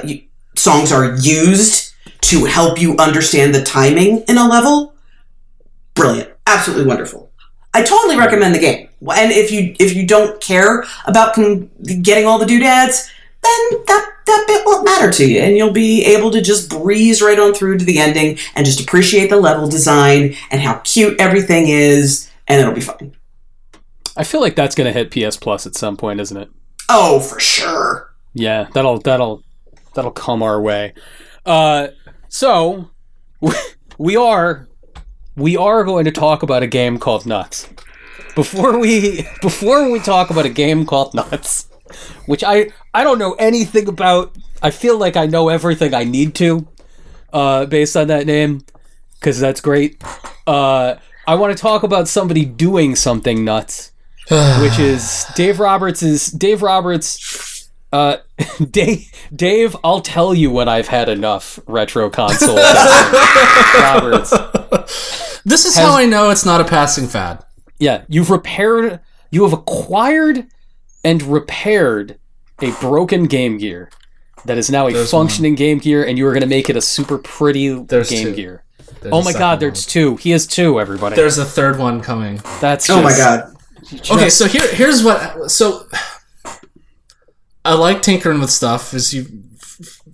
songs are used to help you understand the timing in a level. Brilliant, absolutely wonderful. I totally recommend the game. And if you if you don't care about con- getting all the doodads, then that that bit won't matter to you, and you'll be able to just breeze right on through to the ending and just appreciate the level design and how cute everything is, and it'll be fine. I feel like that's gonna hit PS Plus at some point, isn't it? Oh, for sure. Yeah, that'll that'll that'll come our way. Uh, so we are we are going to talk about a game called Nuts. Before we before we talk about a game called Nuts, which I I don't know anything about. I feel like I know everything I need to, uh, based on that name, because that's great. Uh, I want to talk about somebody doing something nuts, which is Dave Roberts. Is Dave Roberts? Uh, Dave, Dave, I'll tell you when I've had enough retro console. Roberts. This is Has- how I know it's not a passing fad. Yeah, you've repaired, you have acquired and repaired a broken Game Gear that is now a There's functioning Game Gear, and you are going to make it a super pretty There's Game two. Gear. There's Oh my second God, one. there's two. He has two. Everybody. there's a third one coming. That's Oh my just- god. Okay, so here here's what so I like tinkering with stuff, as you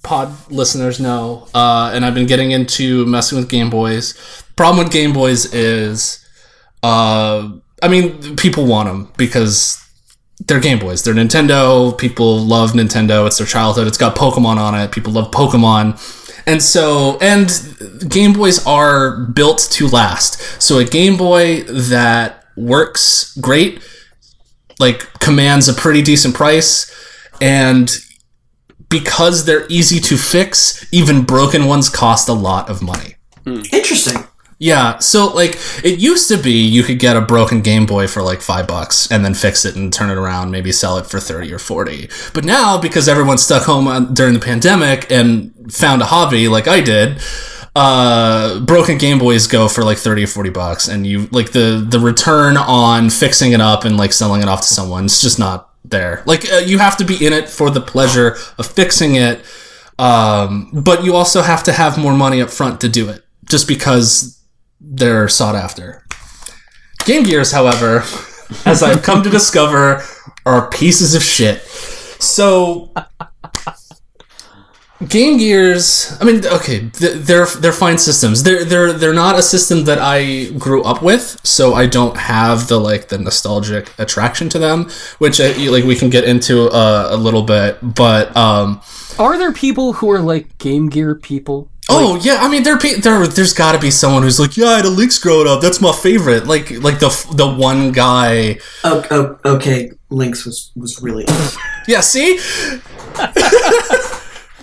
pod listeners know, uh, and I've been getting into messing with Game Boys. Problem with Game Boys is, uh, I mean, people want them because they're Game Boys. They're Nintendo. People love Nintendo. It's their childhood. It's got Pokemon on it. People love Pokemon. And so, and Game Boys are built to last. So a Game Boy that works great, like commands a pretty decent price, and because they're easy to fix, even broken ones cost a lot of money. Interesting. Yeah, so like it used to be you could get a broken Game Boy for like five bucks and then fix it and turn it around, maybe sell it for 30 or 40. But now, because everyone's stuck home during the pandemic and found a hobby like I did, uh, broken Game Boys go for like 30 or 40 bucks. And you like the, the return on fixing it up and like selling it off to someone, it's just not there. Like uh, you have to be in it for the pleasure of fixing it. Um, but you also have to have more money up front to do it just because they're sought after. Game Gears, however, as I've come to discover, are pieces of shit. So, Game Gears. I mean, okay, they're they're fine systems. They're they're they're not a system that I grew up with, so I don't have the like the nostalgic attraction to them, which I, like we can get into uh, a little bit. But um, are there people who are like Game Gear people? Oh like, yeah, I mean there there there's got to be someone who's like, yeah, I had a Lynx growing up. That's my favorite. Like like the the one guy. Oh, oh okay, Lynx was was really. yeah, see.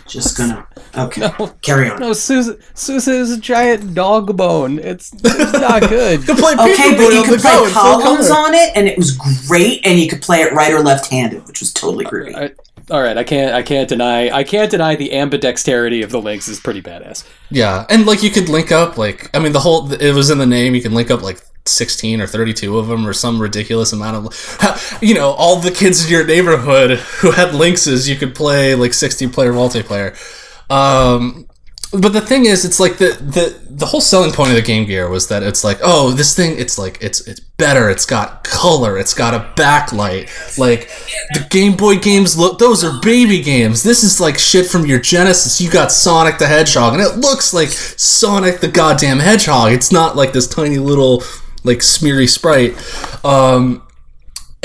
Just gonna. Okay. No, Carry on. No, Sousa, Sousa is a giant dog bone. It's, it's not good. you play okay, but you could play columns on it, and it was great, and you could play it right or left handed, which was totally groovy. I, all right, I can't I can't deny I can't deny the ambidexterity of the Lynx is pretty badass. Yeah, and like you could link up like I mean the whole it was in the name. You can link up like 16 or 32 of them or some ridiculous amount of you know all the kids in your neighborhood who had Lynxes you could play like 60 player multiplayer um, but the thing is it's like the, the the whole selling point of the game gear was that it's like oh this thing it's like it's it's better. It's got color. It's got a backlight. Like the game boy games look those are baby games. This is like shit from your genesis. You got sonic the hedgehog and it looks like sonic the goddamn hedgehog. It's not like this tiny little like smeary sprite. Um,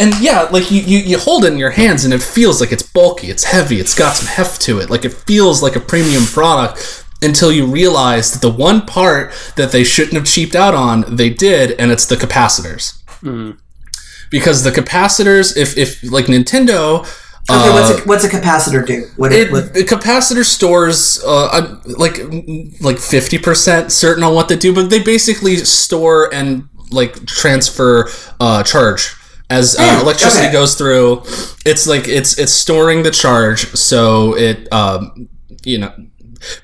and yeah, like you, you, you hold it in your hands and it feels like it's bulky, it's heavy, it's got some heft to it. Like it feels like a premium product until you realize that the one part that they shouldn't have cheaped out on, they did, and it's the capacitors. Mm. Because the capacitors, if, if like Nintendo, Okay, what's a, uh, what's a capacitor do? What it, what? The capacitor stores uh, I'm like like fifty percent certain on what they do, but they basically store and like transfer uh, charge as uh, hmm, electricity okay. goes through. It's like it's it's storing the charge, so it um, you know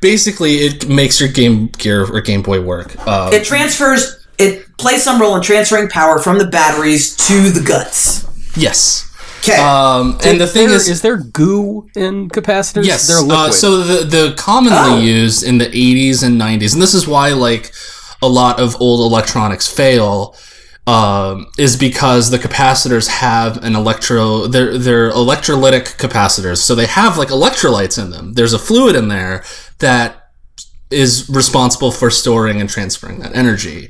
basically it makes your Game Gear or Game Boy work. Uh, it transfers. It plays some role in transferring power from the batteries to the guts. Yes. Okay. Um, and the thing there, is, is there goo in capacitors? Yes. They're liquid. Uh, so the the commonly oh. used in the 80s and 90s, and this is why like a lot of old electronics fail um, is because the capacitors have an electro they're they're electrolytic capacitors. So they have like electrolytes in them. There's a fluid in there that is responsible for storing and transferring that energy.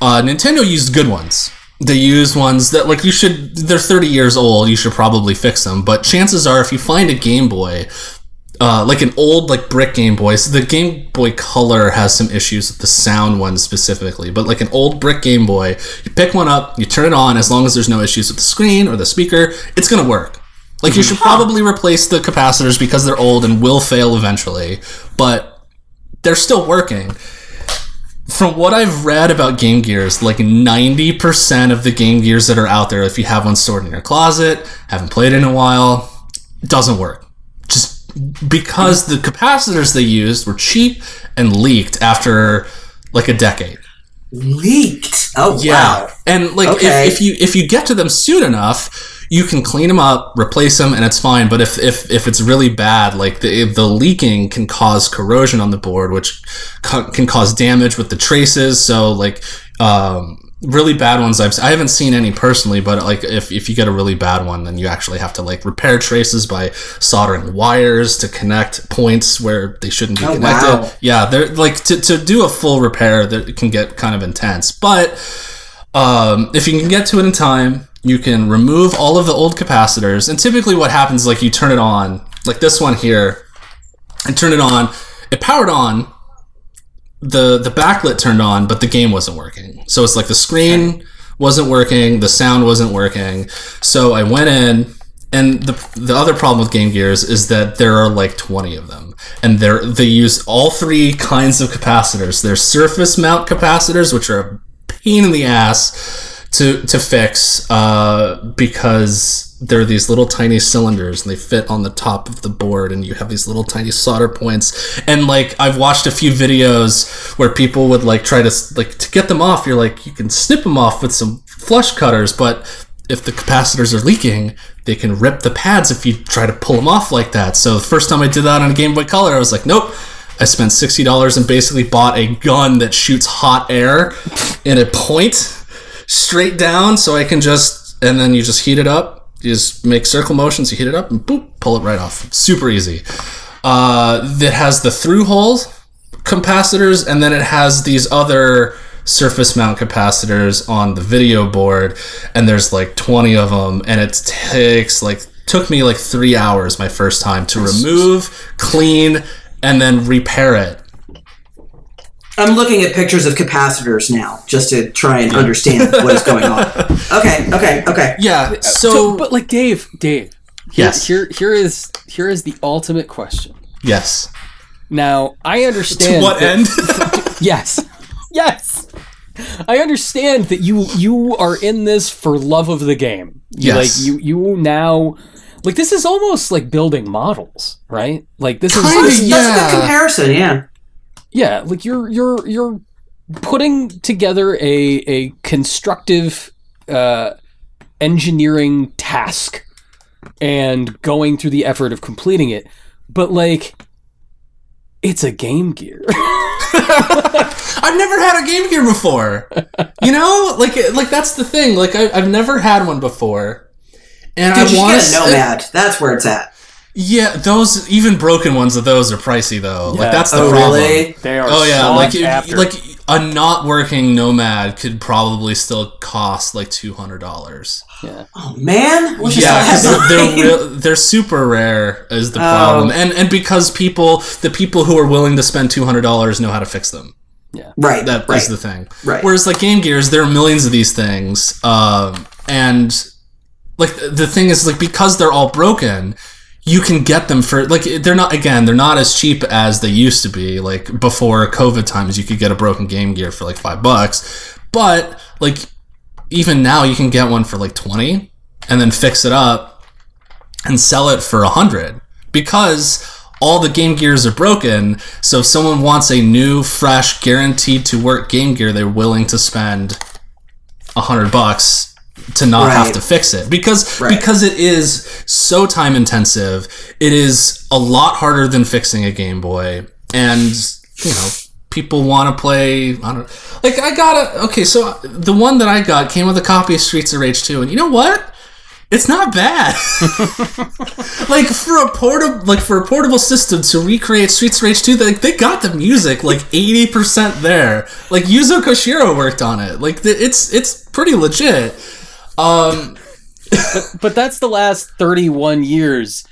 Uh, nintendo used good ones. They use ones that like you should they're 30 years old you should probably fix them. But chances are if you find a game boy uh, like an old like brick Game Boy. So the Game Boy Color has some issues with the sound one specifically, but like an old brick Game Boy, you pick one up, you turn it on. As long as there's no issues with the screen or the speaker, it's gonna work. Like you should probably replace the capacitors because they're old and will fail eventually, but they're still working. From what I've read about Game Gears, like 90% of the Game Gears that are out there, if you have one stored in your closet, haven't played in a while, doesn't work because the capacitors they used were cheap and leaked after like a decade. Leaked. Oh yeah. wow. And like okay. if, if you if you get to them soon enough, you can clean them up, replace them, and it's fine. But if if, if it's really bad, like the the leaking can cause corrosion on the board, which can cause damage with the traces. So like um, really bad ones I've I haven't seen any personally, but like if, if you get a really bad one, then you actually have to like repair traces by soldering wires to connect points where they shouldn't be oh, connected. Wow. Yeah, they're like to, to do a full repair that can get kind of intense. But um, if you can get to it in time, you can remove all of the old capacitors. And typically what happens is like you turn it on, like this one here, and turn it on, it powered on the the backlit turned on, but the game wasn't working. So it's like the screen wasn't working, the sound wasn't working. So I went in, and the the other problem with Game Gears is that there are like twenty of them, and they're they use all three kinds of capacitors. There's surface mount capacitors, which are a pain in the ass to to fix uh, because they're these little tiny cylinders and they fit on the top of the board and you have these little tiny solder points. And like i've watched a few videos where people would like try to like to get them off you're like you can snip them off with some flush cutters but if the capacitors are leaking they can rip the pads if you try to pull them off like that. So the first time i did that on a game boy color i was like nope. I spent sixty dollars and basically bought a gun that shoots hot air in a point straight down, so I can just and then you just heat it up. You just make circle motions, you heat it up, and boop, pull it right off. Super easy. Uh, that has the through hole capacitors, and then it has these other surface mount capacitors on the video board, and there's like twenty of them, and it takes like took me like three hours my first time to remove, clean, and then repair it. I'm looking at pictures of capacitors now just to try and understand what is going on. Okay, okay, okay. Yeah. Uh, so, So, but like Dave, Dave. here- Yes. Here, here is here is the ultimate question. yes. Now, I understand. To what that- end? Yes. Yes. I understand that you you are in this for love of the game. You, Yes. Like you you now like this is almost like building models, right? Like this Kinda, is That's, this- that's a Yeah. good comparison, yeah. Yeah, like you're you're you're putting together a a constructive uh engineering task and going through the effort of completing it. But like it's a Game Gear. I've never had a Game Gear before. You know, like like that's the thing. Like I, I've never had one before, and Dude, I want get a Nomad. That's where it's at. Yeah, those even broken ones of those are pricey though. Yeah. Like that's the Oh, problem. really? They are Oh yeah, like if- after. like a not working Nomad could probably still cost like two hundred dollars. Yeah. Oh man, Wish I Yeah, because they're they're, real, they're super rare is the Oh. problem, and and because people the people who are willing to spend two hundred dollars know how to fix them. Yeah. Right. That is right. the thing. Right. Whereas like Game Gears, there are millions of these things, um, and like the thing is like because they're all broken, you can get them for like they're not again they're not as cheap as they used to be. Like before COVID times, you could get a broken Game Gear for like five bucks, but like even now you can get one for like twenty, and then fix it up and sell it for a hundred because all the Game Gears are broken. So if someone wants a new, fresh, guaranteed to work Game Gear, they're willing to spend a hundred bucks to not have to fix it because Right. because it is so time intensive. It is a lot harder than fixing a Game Boy, and you know people want to play. I don't like. I got a okay. So the one that I got came with a copy of Streets of Rage 2, and you know what? It's not bad. like for a portable, like for a portable system to recreate Streets of Rage 2, like they got the music like eighty percent there. Like Yuzo Koshiro worked on it. Like it's it's pretty legit. Um, but that's the last 31 years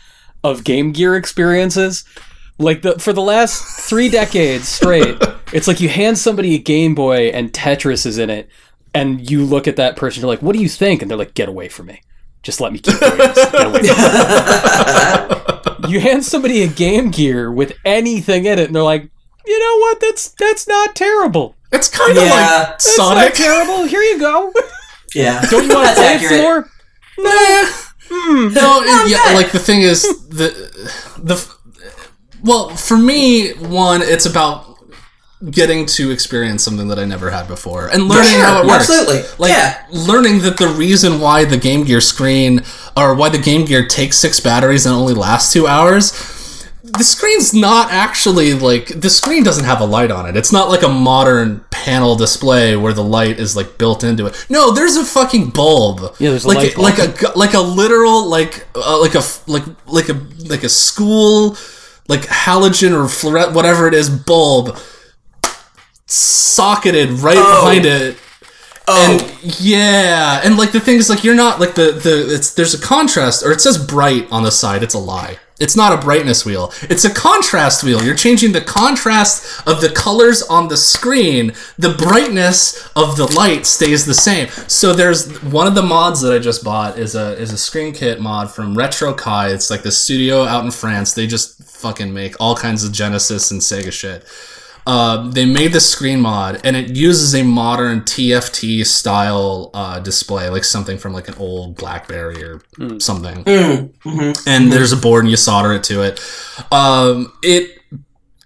of Game Gear experiences. Like the for the last 3 decades straight, it's like you hand somebody a Game Boy and Tetris is in it and you look at that person you're like, "What do you think?" and they're like, "Get away from me. Just let me keep doing this. Get away from me." you hand somebody a Game Gear with anything in it and they're like, "You know what? That's that's not terrible. it's kind of Yeah. like Sonic. not terrible. Here you go. yeah. Don't you want to That's play accurate. it more?" Nah. Hmm. No, it- yeah, like the thing is the the well for me one it's about getting to experience something that I never had before and learning sure, how it works. absolutely. Like Yeah. learning that the reason why the Game Gear screen or why the Game Gear takes six batteries and only lasts two hours. The screen's not actually like the screen doesn't have a light on it. It's not like a modern panel display where the light is like built into it. No, there's a fucking bulb. Yeah, there's a like light bulb. like a like a literal like uh, like a like like a like a school like halogen or fluorescent whatever it is bulb socketed right Oh. behind it Oh, and yeah, and like the thing is, like you're not like the the it's there's a contrast, or it says bright on the side. It's a lie. It's not a brightness wheel. It's a contrast wheel. You're changing the contrast of the colors on the screen. The brightness of the light stays the same. So there's one of the mods that I just bought is a is a screen kit mod from Retro Kai. It's like the studio out in France. They just fucking make all kinds of Genesis and Sega shit. Uh, they made the screen mod and it uses a modern TFT style uh, display, like something from like an old BlackBerry or something. And there's a board and you solder it to it. Um, it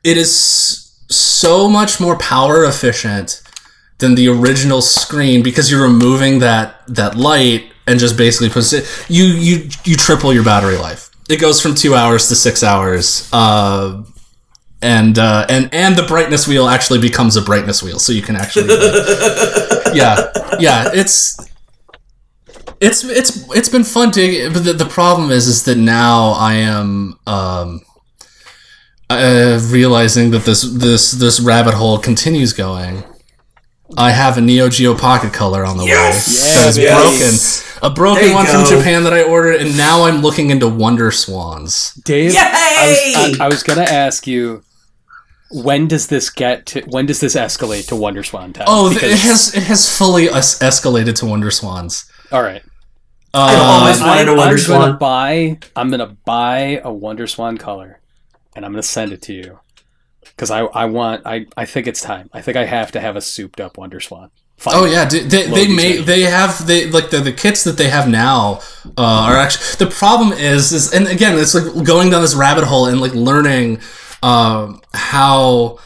it is so much more power efficient than the original screen because you're removing that that light and just basically puts it. You you you triple your battery life. It goes from two hours to six hours. Uh, and uh, and and the brightness wheel actually becomes a brightness wheel, so you can actually, yeah, yeah, it's it's it's it's been fun to. But the, the problem is, is that now I am um, uh, realizing that this this this rabbit hole continues going. I have a Neo Geo Pocket Color on the Yes! way that is Yes! broken, a broken There you one from. Japan that I ordered, and now I'm looking into Wonder Swans. Dave, Yay! I was, I, I was gonna ask you, when does this get to? When does this escalate to Wonder Swan Town? Oh, th- Because- it has it has fully es- escalated to Wonder Swans. All right. I've Uh, always wanted a I'm, Wonder I'm gonna Swan. buy. I'm gonna buy a Wonder Swan color, and I'm gonna send it to you because I I want I I think it's time. I think I have to have a souped up Wonder Swan. Fine. Oh yeah, d- they, they Logan's made ready. they have they like the, the kits that they have now uh, are actually the problem is is and again it's like going down this rabbit hole and like learning um, how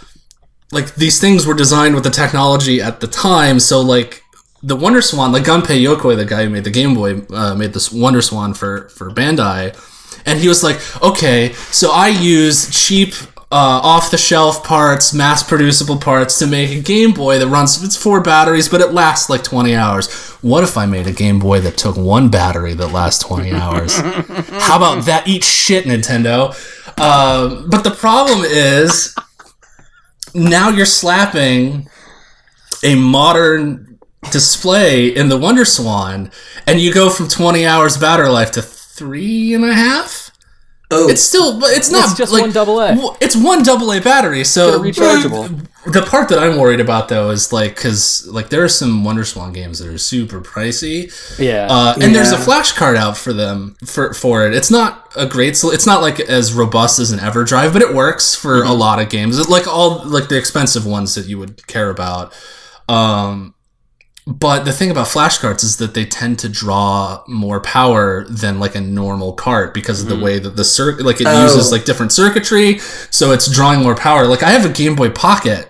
like these things were designed with the technology at the time so like the Wonder Swan like Gunpei Yokoi the guy who made the Game Boy uh, made this Wonder Swan for for Bandai and he was like okay so I use cheap uh, off the shelf parts, mass producible parts to make a Game Boy that runs it's four batteries, but it lasts like 20 hours. What if I made a Game Boy that took one battery that lasts 20 hours? How about that? Eat shit, Nintendo. Um, but the problem is now you're slapping a modern display in the Wonder Swan, and you go from 20 hours battery life to three and a half. Oh, It's still, but it's not It's just like one double A. It's one double A battery. So rechargeable. The part that I'm worried about though is like because like there are some Wonder Swan games that are super pricey, Yeah. uh, and there's a Yeah. flash card out for them for for it. It's not a great. It's not like as robust as an EverDrive, but it works for Mm-hmm. a lot of games. It, like all like the expensive ones that you would care about. Um, but the thing about flashcards is that they tend to draw more power than like a normal cart because of the way that the circuit, like it Oh. uses like different circuitry, so it's drawing more power. Like I have a Game Boy Pocket,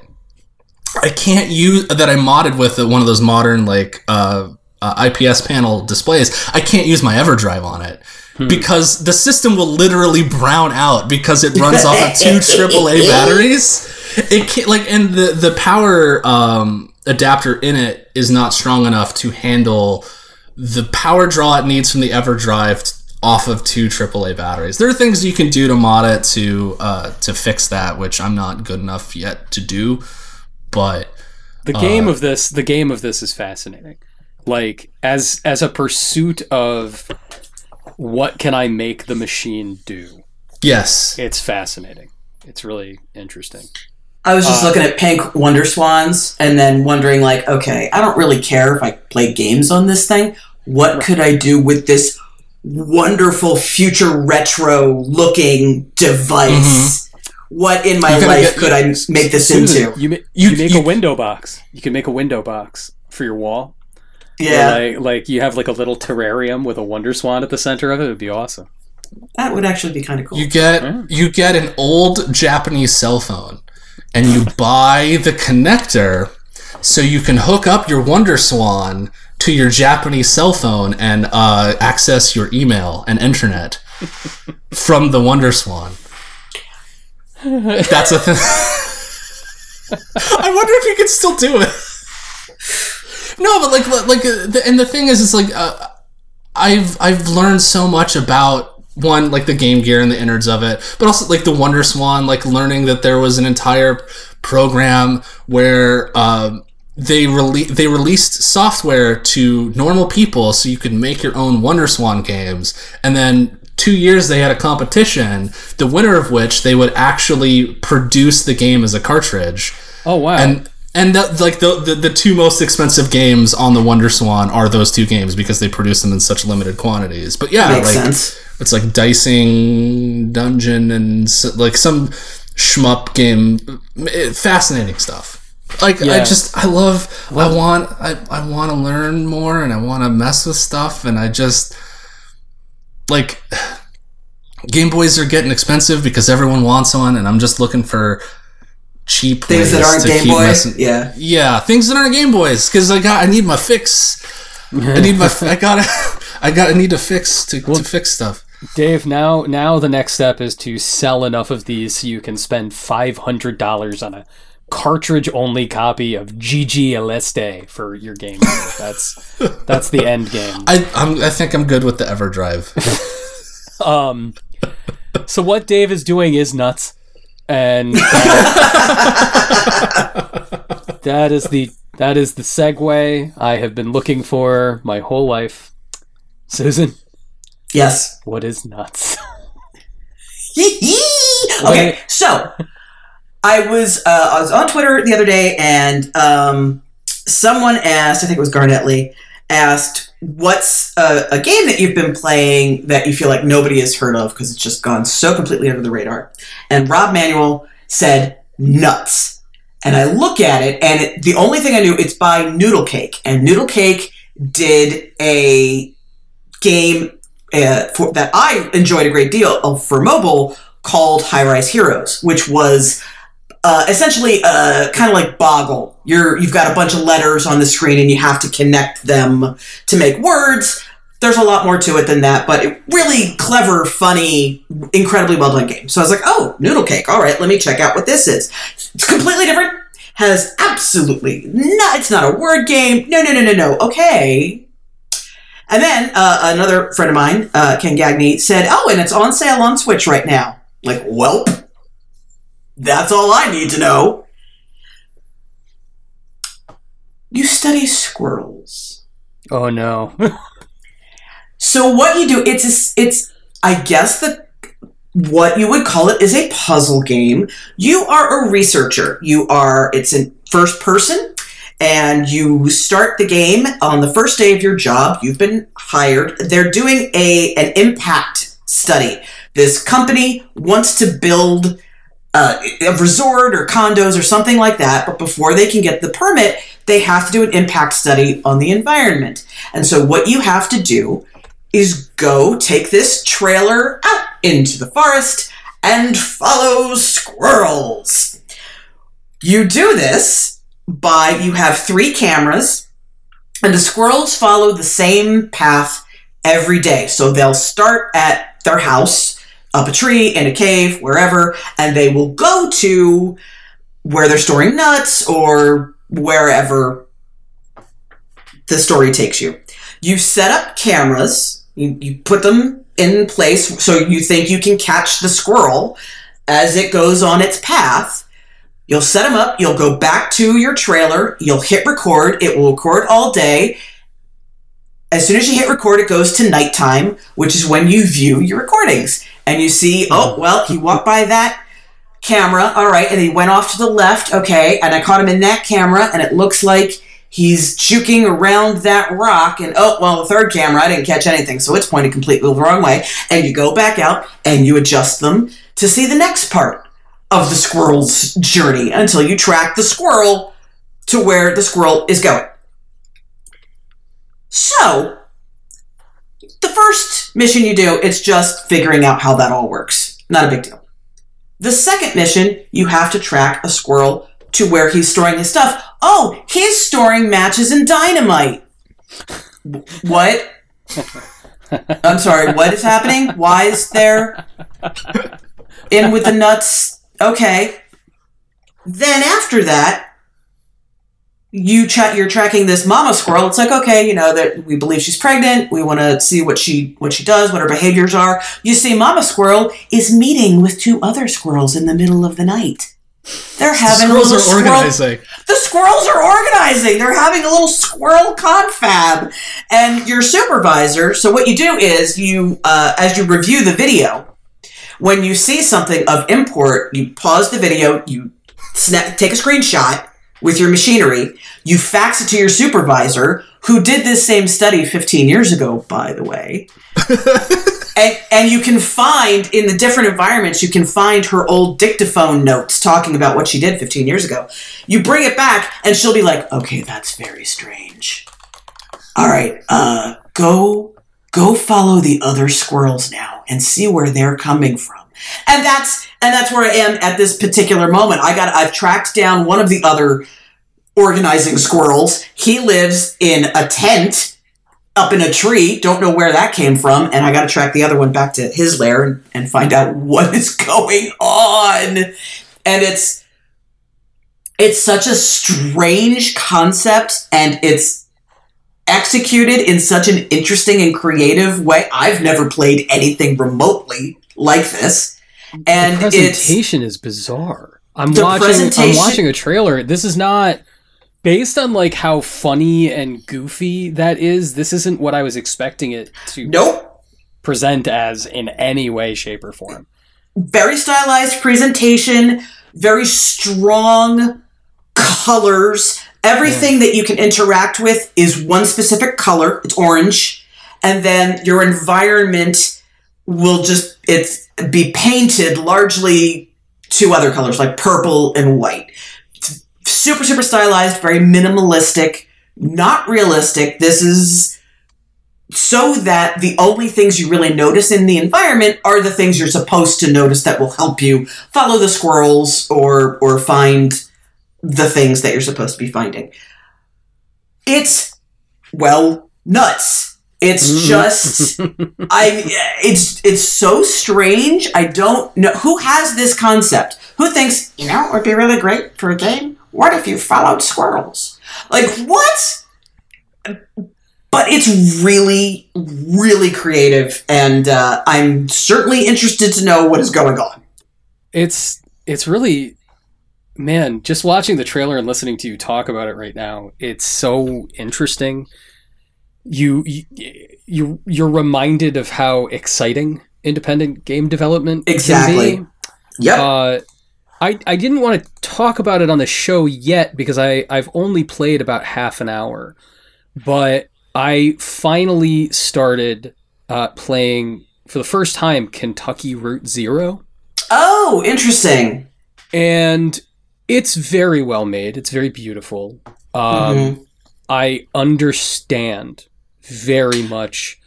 I can't use that I modded with one of those modern like uh, uh, IPS panel displays. I can't use my EverDrive on it. Because the system will literally brown out because it runs off of two AAA batteries. It can't like, and the the power um, adapter in it is not strong enough to handle the power draw it needs from the EverDrive off of two AAA batteries. There are things you can do to mod it to uh, to fix that, which I'm not good enough yet to do. But the uh, game of this the game of this is fascinating like as as a pursuit of what can i make the machine do yes, it's fascinating it's really interesting I was just uh, looking at pink Wonder Swans and then wondering, like, okay, I don't really care if I play games on this thing. What could I do with this wonderful future retro looking device? What in my Mm-hmm. You gotta life get- could I make this Susan, into? you, ma- You- you, make you- a window box you can make a window box for your wall Yeah, like, like you have like a little terrarium with a wonder swan at the center of it it would be awesome that would actually be kind of cool. you get Mm. you get an old Japanese cell phone, and you buy the connector so you can hook up your Wonder Swan to your Japanese cell phone and uh, access your email and internet from the Wonder Swan. That's a thing. I wonder if you could still do it. No, but like, like, uh, and the thing is, it's like, uh, I've I've learned so much about one like the Game Gear and the innards of it, but also like the Wonder Swan, like learning that there was an entire program where um, they rele- they released software to normal people so you could make your own Wonder Swan games, and then two years they had a competition, the winner of which they would actually produce the game as a cartridge. Oh wow. And and that, like the, the the two most expensive games on the Wonder Swan are those two games because they produce them in such limited quantities. But yeah, Makes like sense. It's like dicing dungeon and like some shmup game. Fascinating stuff. Like i just i love i want i, I want to learn more and i want to mess with stuff and i just like game boys are getting expensive because everyone wants one and i'm just looking for cheap Things that aren't to Game keep Boy. messing- Yeah. yeah things that aren't game boys because i got i need my fix. I need my i gotta i gotta need to fix to, to fix stuff Dave, now now the next step is to sell enough of these so you can spend five hundred dollars on a cartridge only copy of GG Aleste for your game. That's that's the end game. I I'm, I think I'm good with the EverDrive. Um, so what Dave is doing is nuts, and that, that is the that is the segue I have been looking for my whole life. Susan, Yes. what is nuts? okay, so I was uh, I was on Twitter the other day, and um, someone asked, I think it was Garnett Lee, asked, "What's a, a game that you've been playing that you feel like nobody has heard of because it's just gone so completely under the radar?" And Rob Manuel said, "Nuts." And I look at it, and it, the only thing I knew it's by Noodlecake, and Noodlecake did a game uh, for, that I enjoyed a great deal of for mobile called High Rise Heroes, which was uh, essentially uh, kind of like Boggle. You're you've got a bunch of letters on the screen and you have to connect them to make words. There's a lot more to it than that, but it, really clever, funny, incredibly well done game. So I was like, oh, Noodlecake. All right, let me check out what this is. It's completely different. Has absolutely no. It's not a word game. No, no, no, no, no. Okay, and then uh, another friend of mine, uh, Ken Gagney, said, "Oh, and it's on sale on Switch right now." Like, welp, that's all I need to know. You study squirrels, Oh no. so what you do? It's a it's I guess the what you would call it is a puzzle game. You are a researcher. You are. It's in first person. And you start the game on the first day of your job. You've been hired. They're doing a an impact study. This company wants to build uh, a resort or condos or something like that, but before they can get the permit, they have to do an impact study on the environment. And so, what you have to do is go take this trailer out into the forest and follow squirrels. You do this by you have three cameras, and the squirrels follow the same path every day. So they'll start at their house, up a tree, in a cave, wherever, and they will go to where they're storing nuts or wherever the story takes you. You set up cameras, you, you put them in place so you think you can catch the squirrel as it goes on its path. You'll set them up, you'll go back to your trailer, you'll hit record, it will record all day. As soon as you hit record, it goes to nighttime, which is when you view your recordings. And you see, oh, mm-hmm. well, he walked by that camera, all right, and he went off to the left, okay, and I caught him in that camera, and it looks like he's juking around that rock, and oh, well, the third camera, I didn't catch anything, so it's pointed completely the wrong way. And you go back out and you adjust them to see the next part of the squirrel's journey until you track the squirrel to where the squirrel is going. So, the first mission you do, it's just figuring out how that all works. Not a big deal. The second mission, you have to track a squirrel to where he's storing his stuff. Oh, he's storing matches and dynamite. What? I'm sorry, what is happening? Why is there in with the nuts? Okay. Then after that, you tra- you're tracking this mama squirrel. It's like okay, you know that we believe she's pregnant. We want to see what she what she does, what her behaviors are. You see, mama squirrel is meeting with two other squirrels in the middle of the night. They're having a Squirrels little are squirrel. organizing. The squirrels are organizing. They're having a little squirrel confab, and your supervisor. So what you do is you, uh, as you review the video, when you see something of import, you pause the video, you snap, take a screenshot with your machinery, you fax it to your supervisor, who did this same study 15 years ago, by the way. and, and you can find in the different environments, you can find her old dictaphone notes talking about what she did 15 years ago. You bring it back, and she'll be like, okay, that's very strange. All right, uh, go go follow the other squirrels now and see where they're coming from. And that's and that's where I am at this particular moment. I got I've tracked down one of the other organizing squirrels. He lives in a tent up in a tree. Don't know where that came from. And I got to track the other one back to his lair and, and find out what is going on. And it's it's such a strange concept and it's executed in such an interesting and creative way. I've never played anything remotely like this. And the it's presentation is bizarre. I'm watching. I'm watching a trailer. This is not based on like how funny and goofy that is. This isn't what I was expecting it to nope. present as in any way, shape, or form. very stylized presentation, very strong colors. Everything that you can interact with is one specific color. It's orange, and then your environment will just it's be painted largely two other colors like purple and white. It's super super stylized, very minimalistic, not realistic. This is so that the only things you really notice in the environment are the things you're supposed to notice that will help you follow the squirrels or or find the things that you're supposed to be finding. It's well nuts. It's Mhm. just I it's it's so strange. I don't know who has this concept. Who thinks, you know, it would be really great for a game? What if you followed squirrels? Like what? but it's really, really creative, and uh, I'm certainly interested to know what is going on. It's it's really man, just watching the trailer and listening to you talk about it right now, it's so interesting. You you you- you're reminded of how exciting independent game development is. Exactly. Yep. Uh, I I didn't want to talk about it on the show yet because I I've only played about half an hour, but I finally started uh, playing for the first time Kentucky Route Zero. Oh, interesting. and it's very well made. It's very beautiful. Um, Mhm. I understand very much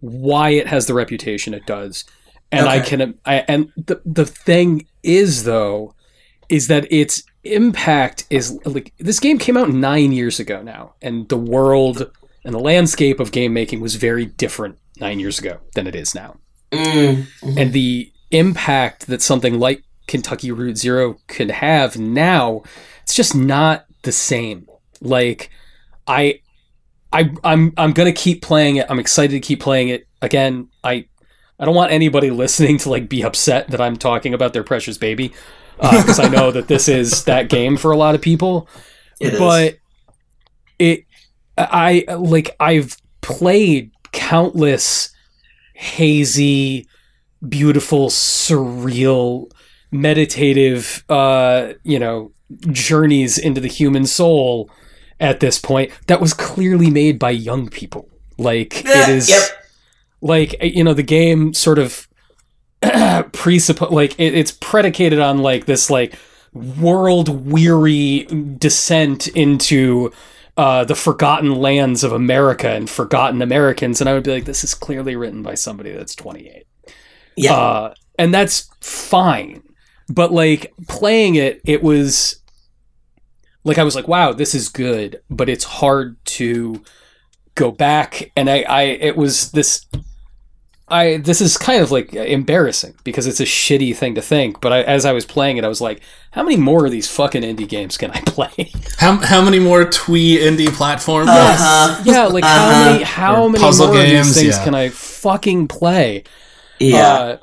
why it has the reputation it does, and I can. I, and the the thing is though, is that its impact is like this game came out nine years ago now, and the world and the landscape of game making was very different nine years ago than it is now Mm. and the impact that something like Kentucky Route Zero could have now, it's just not the same. Like, I, I, I'm, I'm gonna keep playing it. I'm excited to keep playing it again. I, I don't want anybody listening to like be upset that I'm talking about their precious baby, uh, because I know that this is that game for a lot of people It is. but it i like i've played countless hazy beautiful surreal meditative uh you know journeys into the human soul at this point that was clearly made by young people like it Yeah, is Yep. like you know the game sort of presuppose like it, it's predicated on like this like world weary descent into uh, the forgotten lands of America and forgotten Americans, and I would be like, this is clearly written by somebody that's 28. Yeah. Uh, and that's fine. But like playing it, it was like I was like, wow, this is good, but it's hard to go back. And I, I it was this I this is kind of like embarrassing because it's a shitty thing to think. But I, as I was playing it, I was like, how many more of these fucking indie games can I play? How, how many more twee indie platforms? Uh-huh. yeah, like how Uh-huh. many how Or many puzzle more of games, these things yeah. can I fucking play? Yeah. Uh,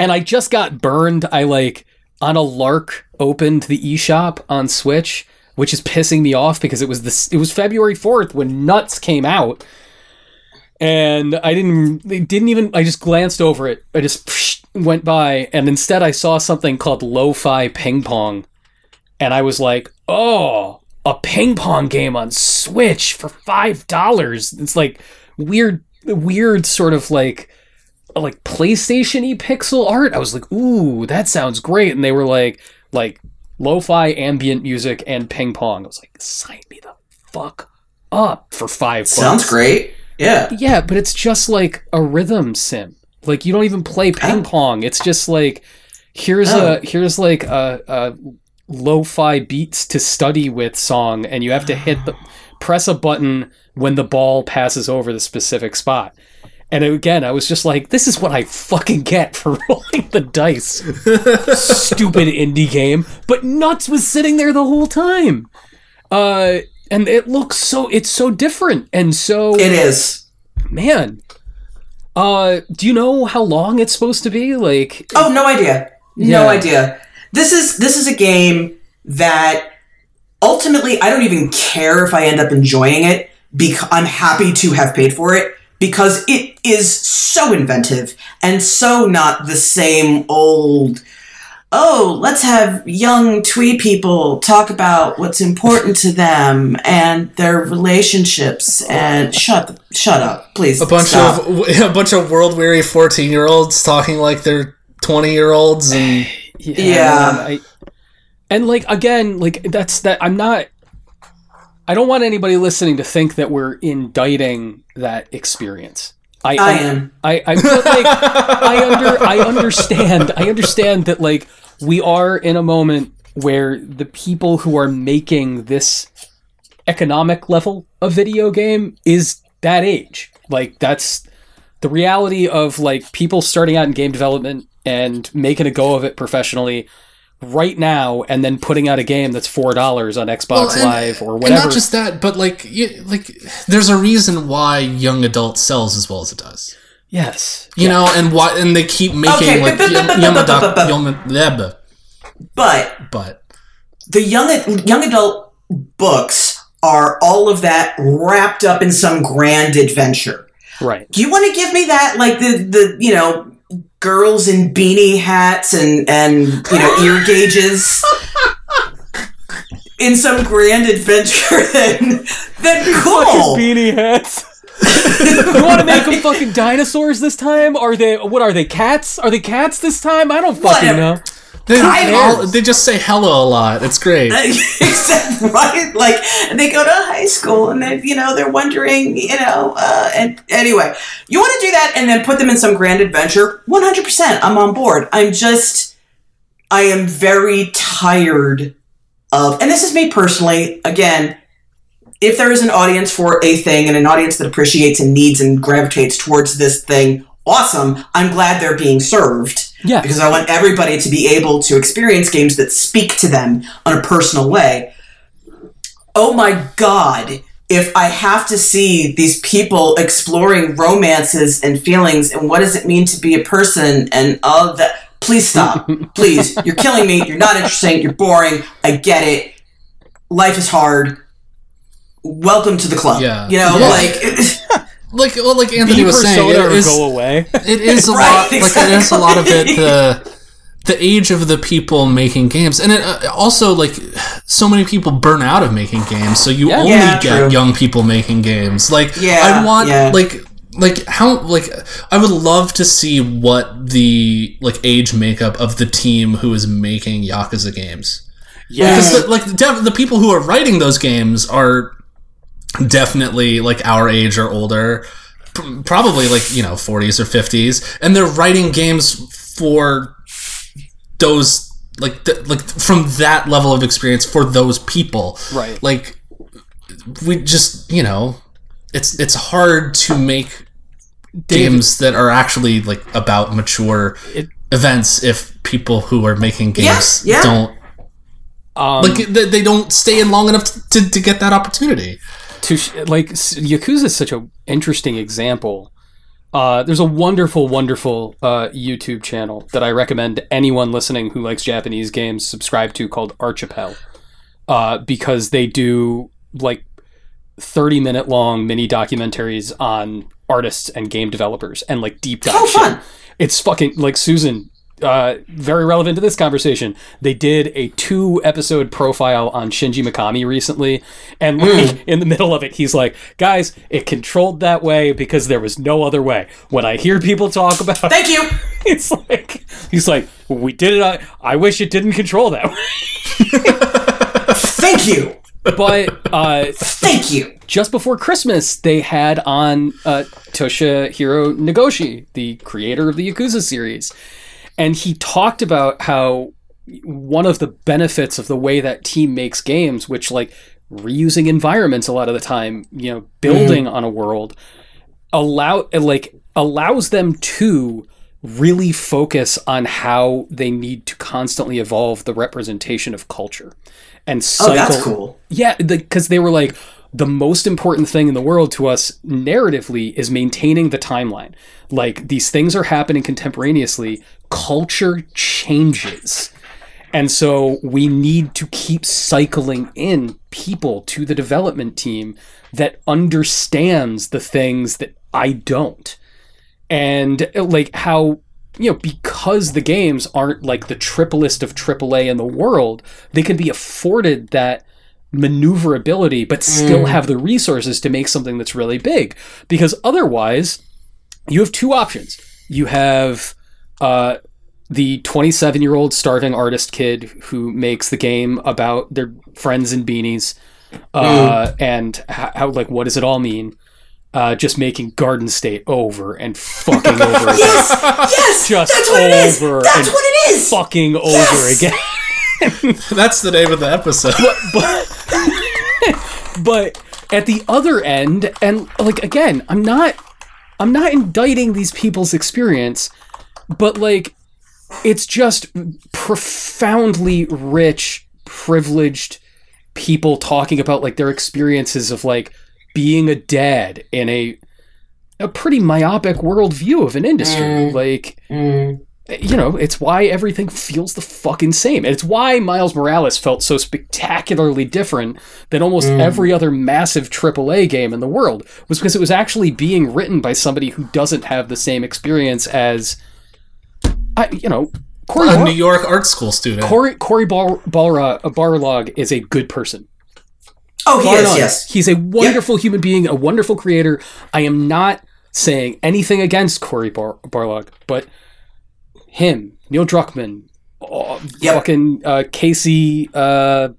and I just got burned. I like on a lark opened the eShop on Switch which is pissing me off because it was this it was February 4th when Nuts came out. And I didn't they didn't even I just glanced over it. I just psh, went by and instead I saw something called Lo-Fi Ping Pong. And I was like, "Oh, a ping pong game on Switch for $5." It's like weird weird sort of like like PlayStation-y pixel art. I was like, "Ooh, that sounds great." And they were like like lo-fi ambient music and ping pong. I was like, "Sign me the fuck up for 5 Sounds great. Yeah. Yeah, but it's just like a rhythm sim. Like you don't even play ping pong. It's just like here's Oh. a here's like a, a lo-fi beats to study with song, and you have to hit the press a button when the ball passes over the specific spot. And again, I was just like, this is what I fucking get for rolling the dice. Stupid indie game. But Nuts was sitting there the whole time. Uh, and it looks so, it's so different and so It is. man uh do you know how long it's supposed to be like Oh, no idea. No Yeah. idea. This is this is a game that ultimately I don't even care if I end up enjoying it because I'm happy to have paid for it because it is so inventive and so not the same old oh, let's have young twee people talk about what's important to them and their relationships and shut the, shut up, please. A bunch stop. of a bunch of world weary fourteen year olds talking like they're twenty year olds, and Yeah. man, I, and like again like that's that i'm not i don't want anybody listening to think that we're indicting that experience i I am. I, I like I under I understand I understand that like we are in a moment where the people who are making this economic level of video game is that age. Like that's the reality of like people starting out in game development and making a go of it professionally right now and then putting out a game that's four dollars on Xbox Well, and- Live or whatever. And not just that, but like, you, like, there's a reason why young adult sells as well as it does. yes. You know, and why, and they keep making Okay, like but- but- Yam- but- but- but- Yamada- but- Yama- yeah, but- But but the young young adult books are all of that wrapped up in some grand adventure. Right. Do you want to give me that like the the you know girls in beanie hats and and you know ear gauges in some grand adventure then then cool. beanie hats. you want to make them fucking dinosaurs this time? Are they what are they cats? Are they cats this time? I don't fucking Whatever. know. They, all- they just say hello a lot. It's great. Except, right? Like they go to high school and they, you know, they're wondering, you know, uh, and anyway, you want to do that and then put them in some grand adventure. One hundred percent, I'm on board. I'm just, I am very tired of, and this is me personally. Again, if there is an audience for a thing and an audience that appreciates and needs and gravitates towards this thing, awesome. I'm glad they're being served Yeah. because I want everybody to be able to experience games that speak to them on a personal way. Oh my god, if I have to see these people exploring romances and feelings and what does it mean to be a person and all that, please stop. please, you're killing me. You're not interesting. You're boring. I get it. Life is hard. Welcome to the club. Yeah. You know, Yeah. like. Like, well, like Anthony Be was saying, persona it go away. it is a Right, lot. Like, it is a lot of it. The the age of the people making games, and it uh, also like so many people burn out of making games. So you Yeah. only Yeah, get true. young people making games. Like, Yeah, I want yeah. like like how like I would love to see what the like age makeup of the team who is making Yakuza games. Yeah, Because the, like def- the people who are writing those games are definitely like our age or older, probably like you know 40s or 50s, and they're writing games for those like th- like from that level of experience for those people. Right. Like we just you know it's it's hard to make games that are actually like about mature It- events if people who are making games yeah. don't Um, like they, they don't stay in long enough to, to get that opportunity to like Yakuza is such an interesting example. Uh, there's a wonderful, wonderful uh, YouTube channel that I recommend anyone listening who likes Japanese games subscribe to called Archipel. uh, because they do like 30 minute long mini documentaries on artists and game developers and like deep dive Oh, shit. fun. It's fucking like Susan. Uh, very relevant to this conversation. They did a two episode profile on Shinji Mikami recently, and like, in the middle of it, he's like, "Guys, it controlled that way because there was no other way." When I hear people talk about, Thank you. it's like he's like, "We did it. I, I wish it didn't control that way." Thank you. But uh, Thank you. just before Christmas, they had on uh, Toshihiro Nagoshi, the creator of the Yakuza series. And he talked about how one of the benefits of the way that team makes games, which like reusing environments a lot of the time, you know, building mm. on a world, allow like allows them to really focus on how they need to constantly evolve the representation of culture and cycle. Oh, that's cool. yeah, because they were like the most important thing in the world to us narratively is maintaining the timeline. Like these things are happening contemporaneously, culture changes. And so we need to keep cycling in people to the development team that understands the things that I don't. And like how you know, because the games aren't like the triplest of AAA in the world, they can be afforded that maneuverability, but still have the resources to make something that's really big. Because otherwise, you have two options. You have uh, the 27 year old starving artist kid who makes the game about their friends and beanies uh, and how, how, like, what does it all mean? Uh, just making Garden State over and fucking over again. Yes, yes. Just that's what it is. over That's and what it is. Fucking over Yes! again. That's the name of the episode. but but at the other end and like again i'm not i'm not indicting these people's experience but like it's just profoundly rich privileged people talking about like their experiences of like being a dad in a a pretty myopic worldview of an industry Mm. like Mm. You know, it's why everything feels the fucking same. And it's why Miles Morales felt so spectacularly different than almost Mm. every other massive AAA game in the world, was because it was actually being written by somebody who doesn't have the same experience as, I, you know, Cory, a Bar- New York art school student. Cory, Cory Bar- Balra- Barlog is a good person. Oh, he Bar is. none. Yes. He's a wonderful human being, a wonderful creator. I am not saying anything against Cory Bar- Barlog, but him, Neil Druckmann, oh, Yep. fucking uh, Casey uh,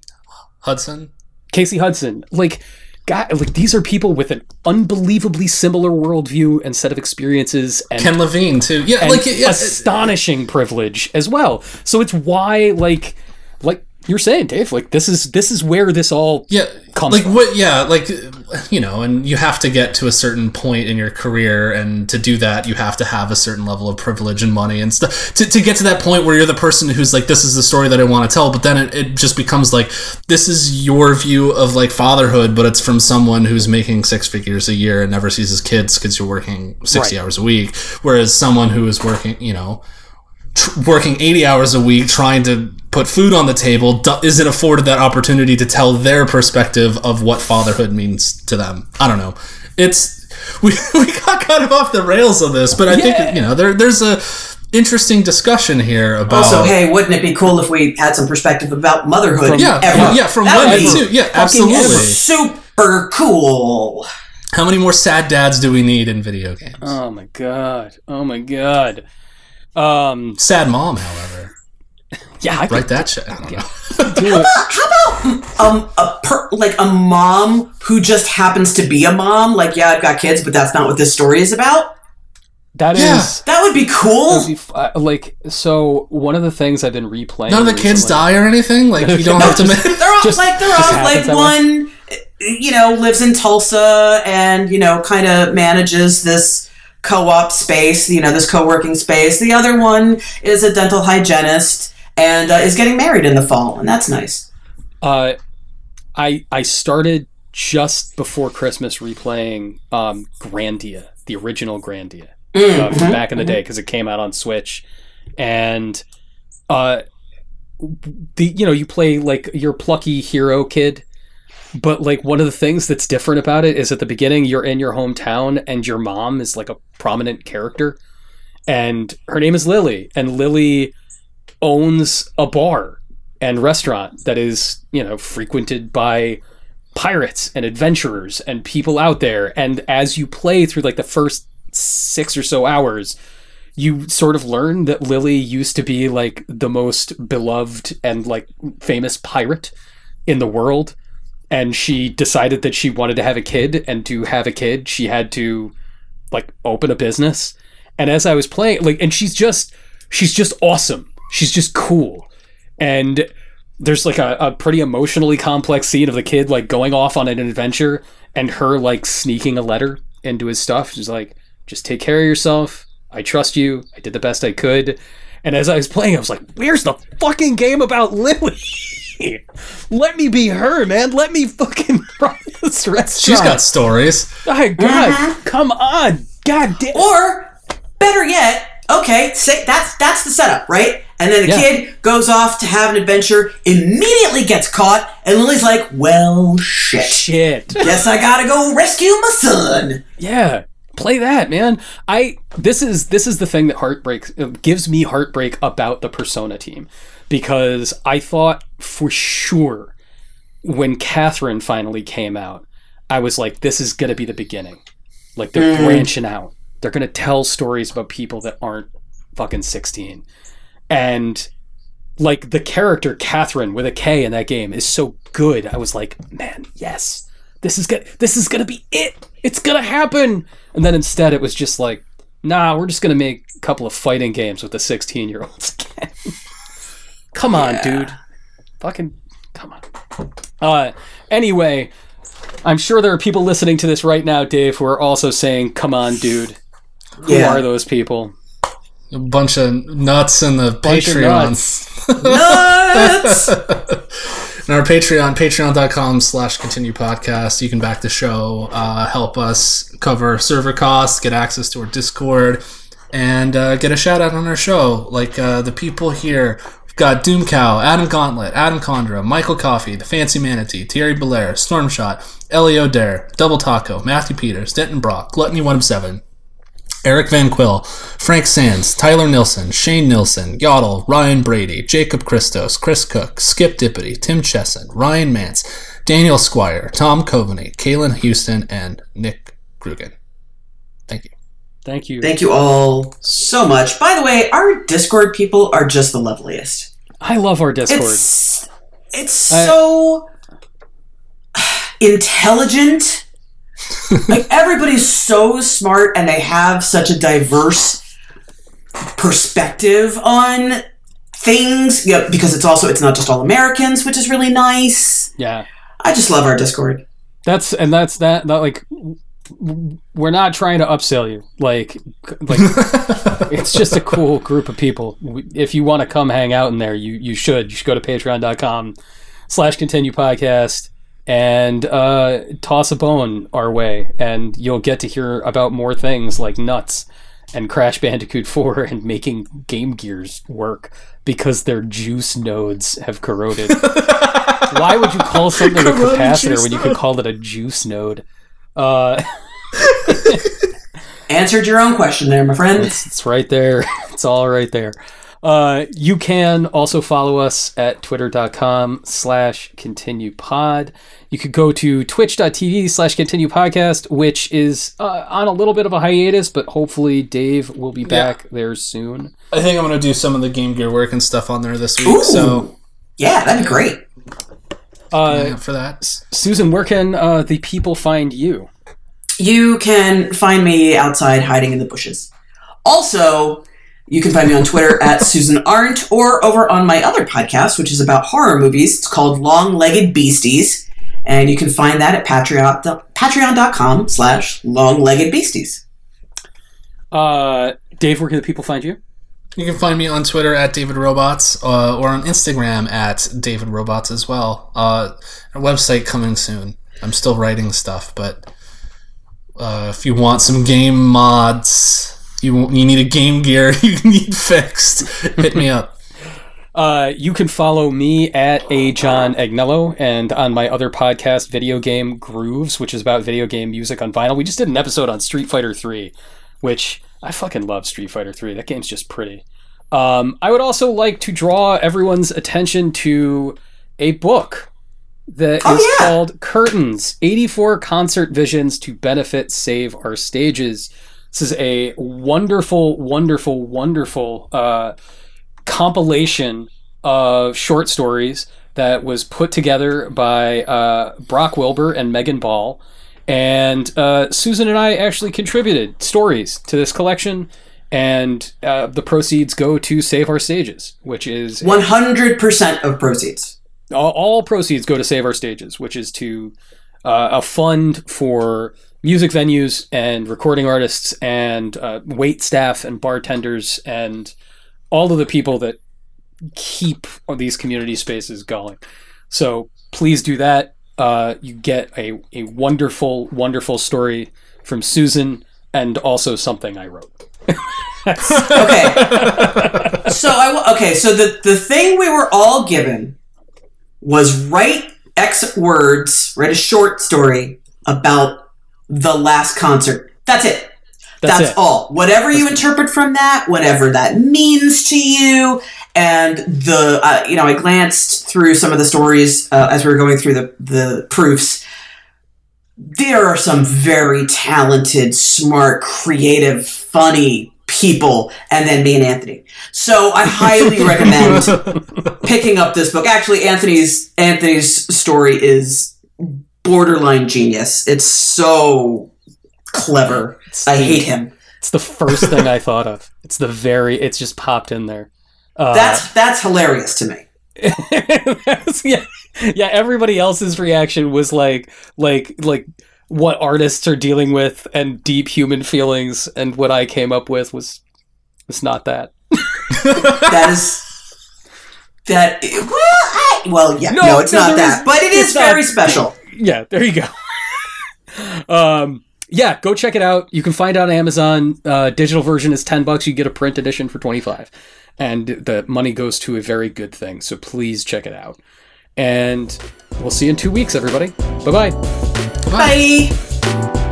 Hudson. Casey Hudson, like. God, like these are people with an unbelievably similar worldview and set of experiences and Ken Levine too. Yeah, like yeah, astonishing privilege as well. So it's why, like, like you're saying, Dave, like this is this is where this all yeah, comes like from. what? Yeah, like you know, and you have to get to a certain point in your career, and to do that, you have to have a certain level of privilege and money and stuff to, to get to that point where you're the person who's like, this is the story that I want to tell. But then it, it just becomes like, this is your view of like fatherhood, but it's from someone who's making six figures a year and never sees his kids because you're working sixty Right. hours a week, whereas someone who is working, you know. tr- working 80 hours a week trying to put food on the table isn't afforded that opportunity to tell their perspective of what fatherhood means to them. I don't know. It's we, we got kind of off the rails of this, but I Yeah. think you know there there's a interesting discussion here about Also, hey, wouldn't it be cool if we had some perspective about motherhood? From- yeah ever? yeah from That women too yeah absolutely. ever. Super cool. How many more sad dads do we need in video games? Oh my god! Oh my god! Um, sad mom, however, yeah, I write could that shit. I don't know. do it. How about um a per, like a mom who just happens to be a mom? Like, yeah, I've got kids, but that's not what this story is about. That is Yeah. That would be cool. would be uh, like so. One of the things I've been replaying. None of the kids die or anything. Like you don't have to. just- make they're all Just- like they're all like that way. one you know lives in tulsa and you know kind of manages this co-op space you know this co-working space the other one is a dental hygienist and uh, is getting married in the fall and that's nice Uh, I I started just before Christmas replaying um, Grandia, the original Grandia. uh, from Mhm. back in the day because it came out on Switch, and uh, the you know you play like your plucky hero kid but like one of the things that's different about it is at the beginning you're in your hometown and your mom is like a prominent character and her name is lily and lily owns a bar and restaurant that is you know frequented by pirates and adventurers and people out there. And as you play through like the first six or so hours you sort of learn that Lily used to be like the most beloved and like famous pirate in the world. And she decided that she wanted to have a kid. And to have a kid she had to like open a business. And as I was playing like and she's just she's just awesome she's just cool and there's like a, a pretty emotionally complex scene of the kid like going off on an adventure and her like sneaking a letter into his stuff she's like just take care of yourself I trust you. I did the best I could. And as I was playing, I was like, where's the fucking game about Lily? Let me be her, man. Let me fucking run this restaurant. She's got stories. Oh, God, uh-huh. come on. God damn. Or better yet, okay, say that's that's the setup, right? And then the Yeah. kid goes off to have an adventure, immediately gets caught, and Lily's like, "Well, shit. Shit. Guess I gotta go rescue my son." Yeah. Play that, man. I this is this is the thing that heartbreaks uh, gives me heartbreak about the Persona team because I thought for sure when Catherine finally came out, I was like, this is gonna be the beginning. Like they're branching out. They're gonna tell stories about people that aren't fucking sixteen, and like the character Catherine with a K in that game is so good. I was like, man, yes, this is gonna this is gonna be it. It's gonna happen. And then instead, it was just like, nah, we're just gonna make a couple of fighting games with the sixteen year olds again. come on, dude. Fucking come on. Uh, anyway, I'm sure there are people listening to this right now, Dave, who are also saying, "Come on, dude." Who Yeah. are those people? A bunch of nuts in the Bunch Patreon. nuts. Nuts! In our Patreon, patreon.com slash continue podcast, you can back the show, uh, help us cover server costs, get access to our Discord, and uh, get a shout out on our show. Like uh, the people here. We've got Doomcow, Adam Gauntlet, Adam Condra, Michael Coffey, The Fancy Manatee, Thierry Belair, Stormshot, Elio Dare, Double Taco, Matthew Peters, Denton Brock, Gluttony 1 of 7, Eric Van Quill, Frank Sands, Tyler Nilsson, Shane Nilsson, Yodel, Ryan Brady, Jacob Christos, Chris Cook, Skip Dippity, Tim Chesson, Ryan Mance, Daniel Squire, Tom Coveney, Kalen Houston, and Nick Krugen. Thank you. Thank you. Thank you all so much. By the way, our Discord people are just the loveliest. I love our Discord. It's it's I- so intelligent. Like everybody's so smart and they have such a diverse perspective on things. Yeah, because it's also it's not just all Americans, which is really nice. yeah. I just love our Discord. That's and that's that. That like w- w- we're not trying to upsell you. Like like it's just a cool group of people. If you want to come hang out in there, you you should. You should go to patreon.com slash continue podcast and uh, toss a bone our way, and you'll get to hear about more things like nuts and Crash Bandicoot 4 and making Game Gears work because their juice nodes have corroded. Why would you call something a capacitor when you could call it a juice node? Uh, Answered your own question there, my friend. it's, it's right there. It's all right there. Uh, you can also follow us at twitter.com slash continue pod. You could go to twitch.tv slash continue podcast, which is uh, on a little bit of a hiatus, but hopefully Dave will be back there soon. I think I'm going to do some of the Game Gear work and stuff on there this week, Ooh. so Yeah, that'd be great. Uh, yeah, for that. Susan, where can uh, the people find you? You can find me outside hiding in the bushes. Also, you can find me on Twitter at Susan Arendt or over on my other podcast, which is about horror movies. It's called Long Legged Beasties. And you can find that at Patreon, patreon.com slash long legged beasties. Uh, Dave, where can the people find you? You can find me on Twitter at David Robots uh, or on Instagram at David Robots as well. Uh, a website coming soon. I'm still writing stuff, but uh, if you want some game mods, you you need a Game Gear, you need fixed, hit me up. Uh, you can follow me at a John Agnello and on my other podcast, Video Game Grooves, which is about video game music on vinyl. We just did an episode on Street Fighter 3, which I fucking love Street Fighter 3. That game's just pretty. Um, I would also like to draw everyone's attention to a book that is Oh, yeah. called Curtains 84 Concert Visions to Benefit Save Our Stages. This is a wonderful, wonderful, wonderful uh, compilation of short stories that was put together by uh, Brock Wilbur and Megan Ball. And uh, Susan and I actually contributed stories to this collection, and uh, the proceeds go to Save Our Stages, which is 100% of proceeds. all, all proceeds go to Save Our Stages, which is to uh, a fund for music venues and recording artists and uh, wait staff and bartenders and all of the people that keep these community spaces going. So please do that. Uh, you get a, a wonderful, wonderful story from Susan and also something I wrote. Okay. so I okay. So the the thing we were all given was write X words, write a short story about the last concert. That's it. That's, That's, it. all. Whatever you interpret from that, whatever that means to you, and the uh, you know, I glanced through some of the stories uh, as we were going through the the proofs. There are some very talented, smart, creative, funny people, and then me and Anthony. So I highly recommend picking up this book. Actually, Anthony's Anthony's story is borderline genius. It's so clever. I hate him. It's the first thing I thought of. It's the very. It's just popped in there. Uh, That's that's hilarious to me. Yeah, yeah. Everybody else's reaction was like, like, like what artists are dealing with and deep human feelings, and what I came up with was was not that. That is that. Well, I, well, yeah, No, no, it's no, not that, is- but it's is not- very special. Yeah, there you go. um, yeah, go check it out. You can find it on Amazon. Uh, digital version is ten bucks. You get a print edition for twenty five, and the money goes to a very good thing. So please check it out. And we'll see you in two weeks, everybody. Bye bye. Bye.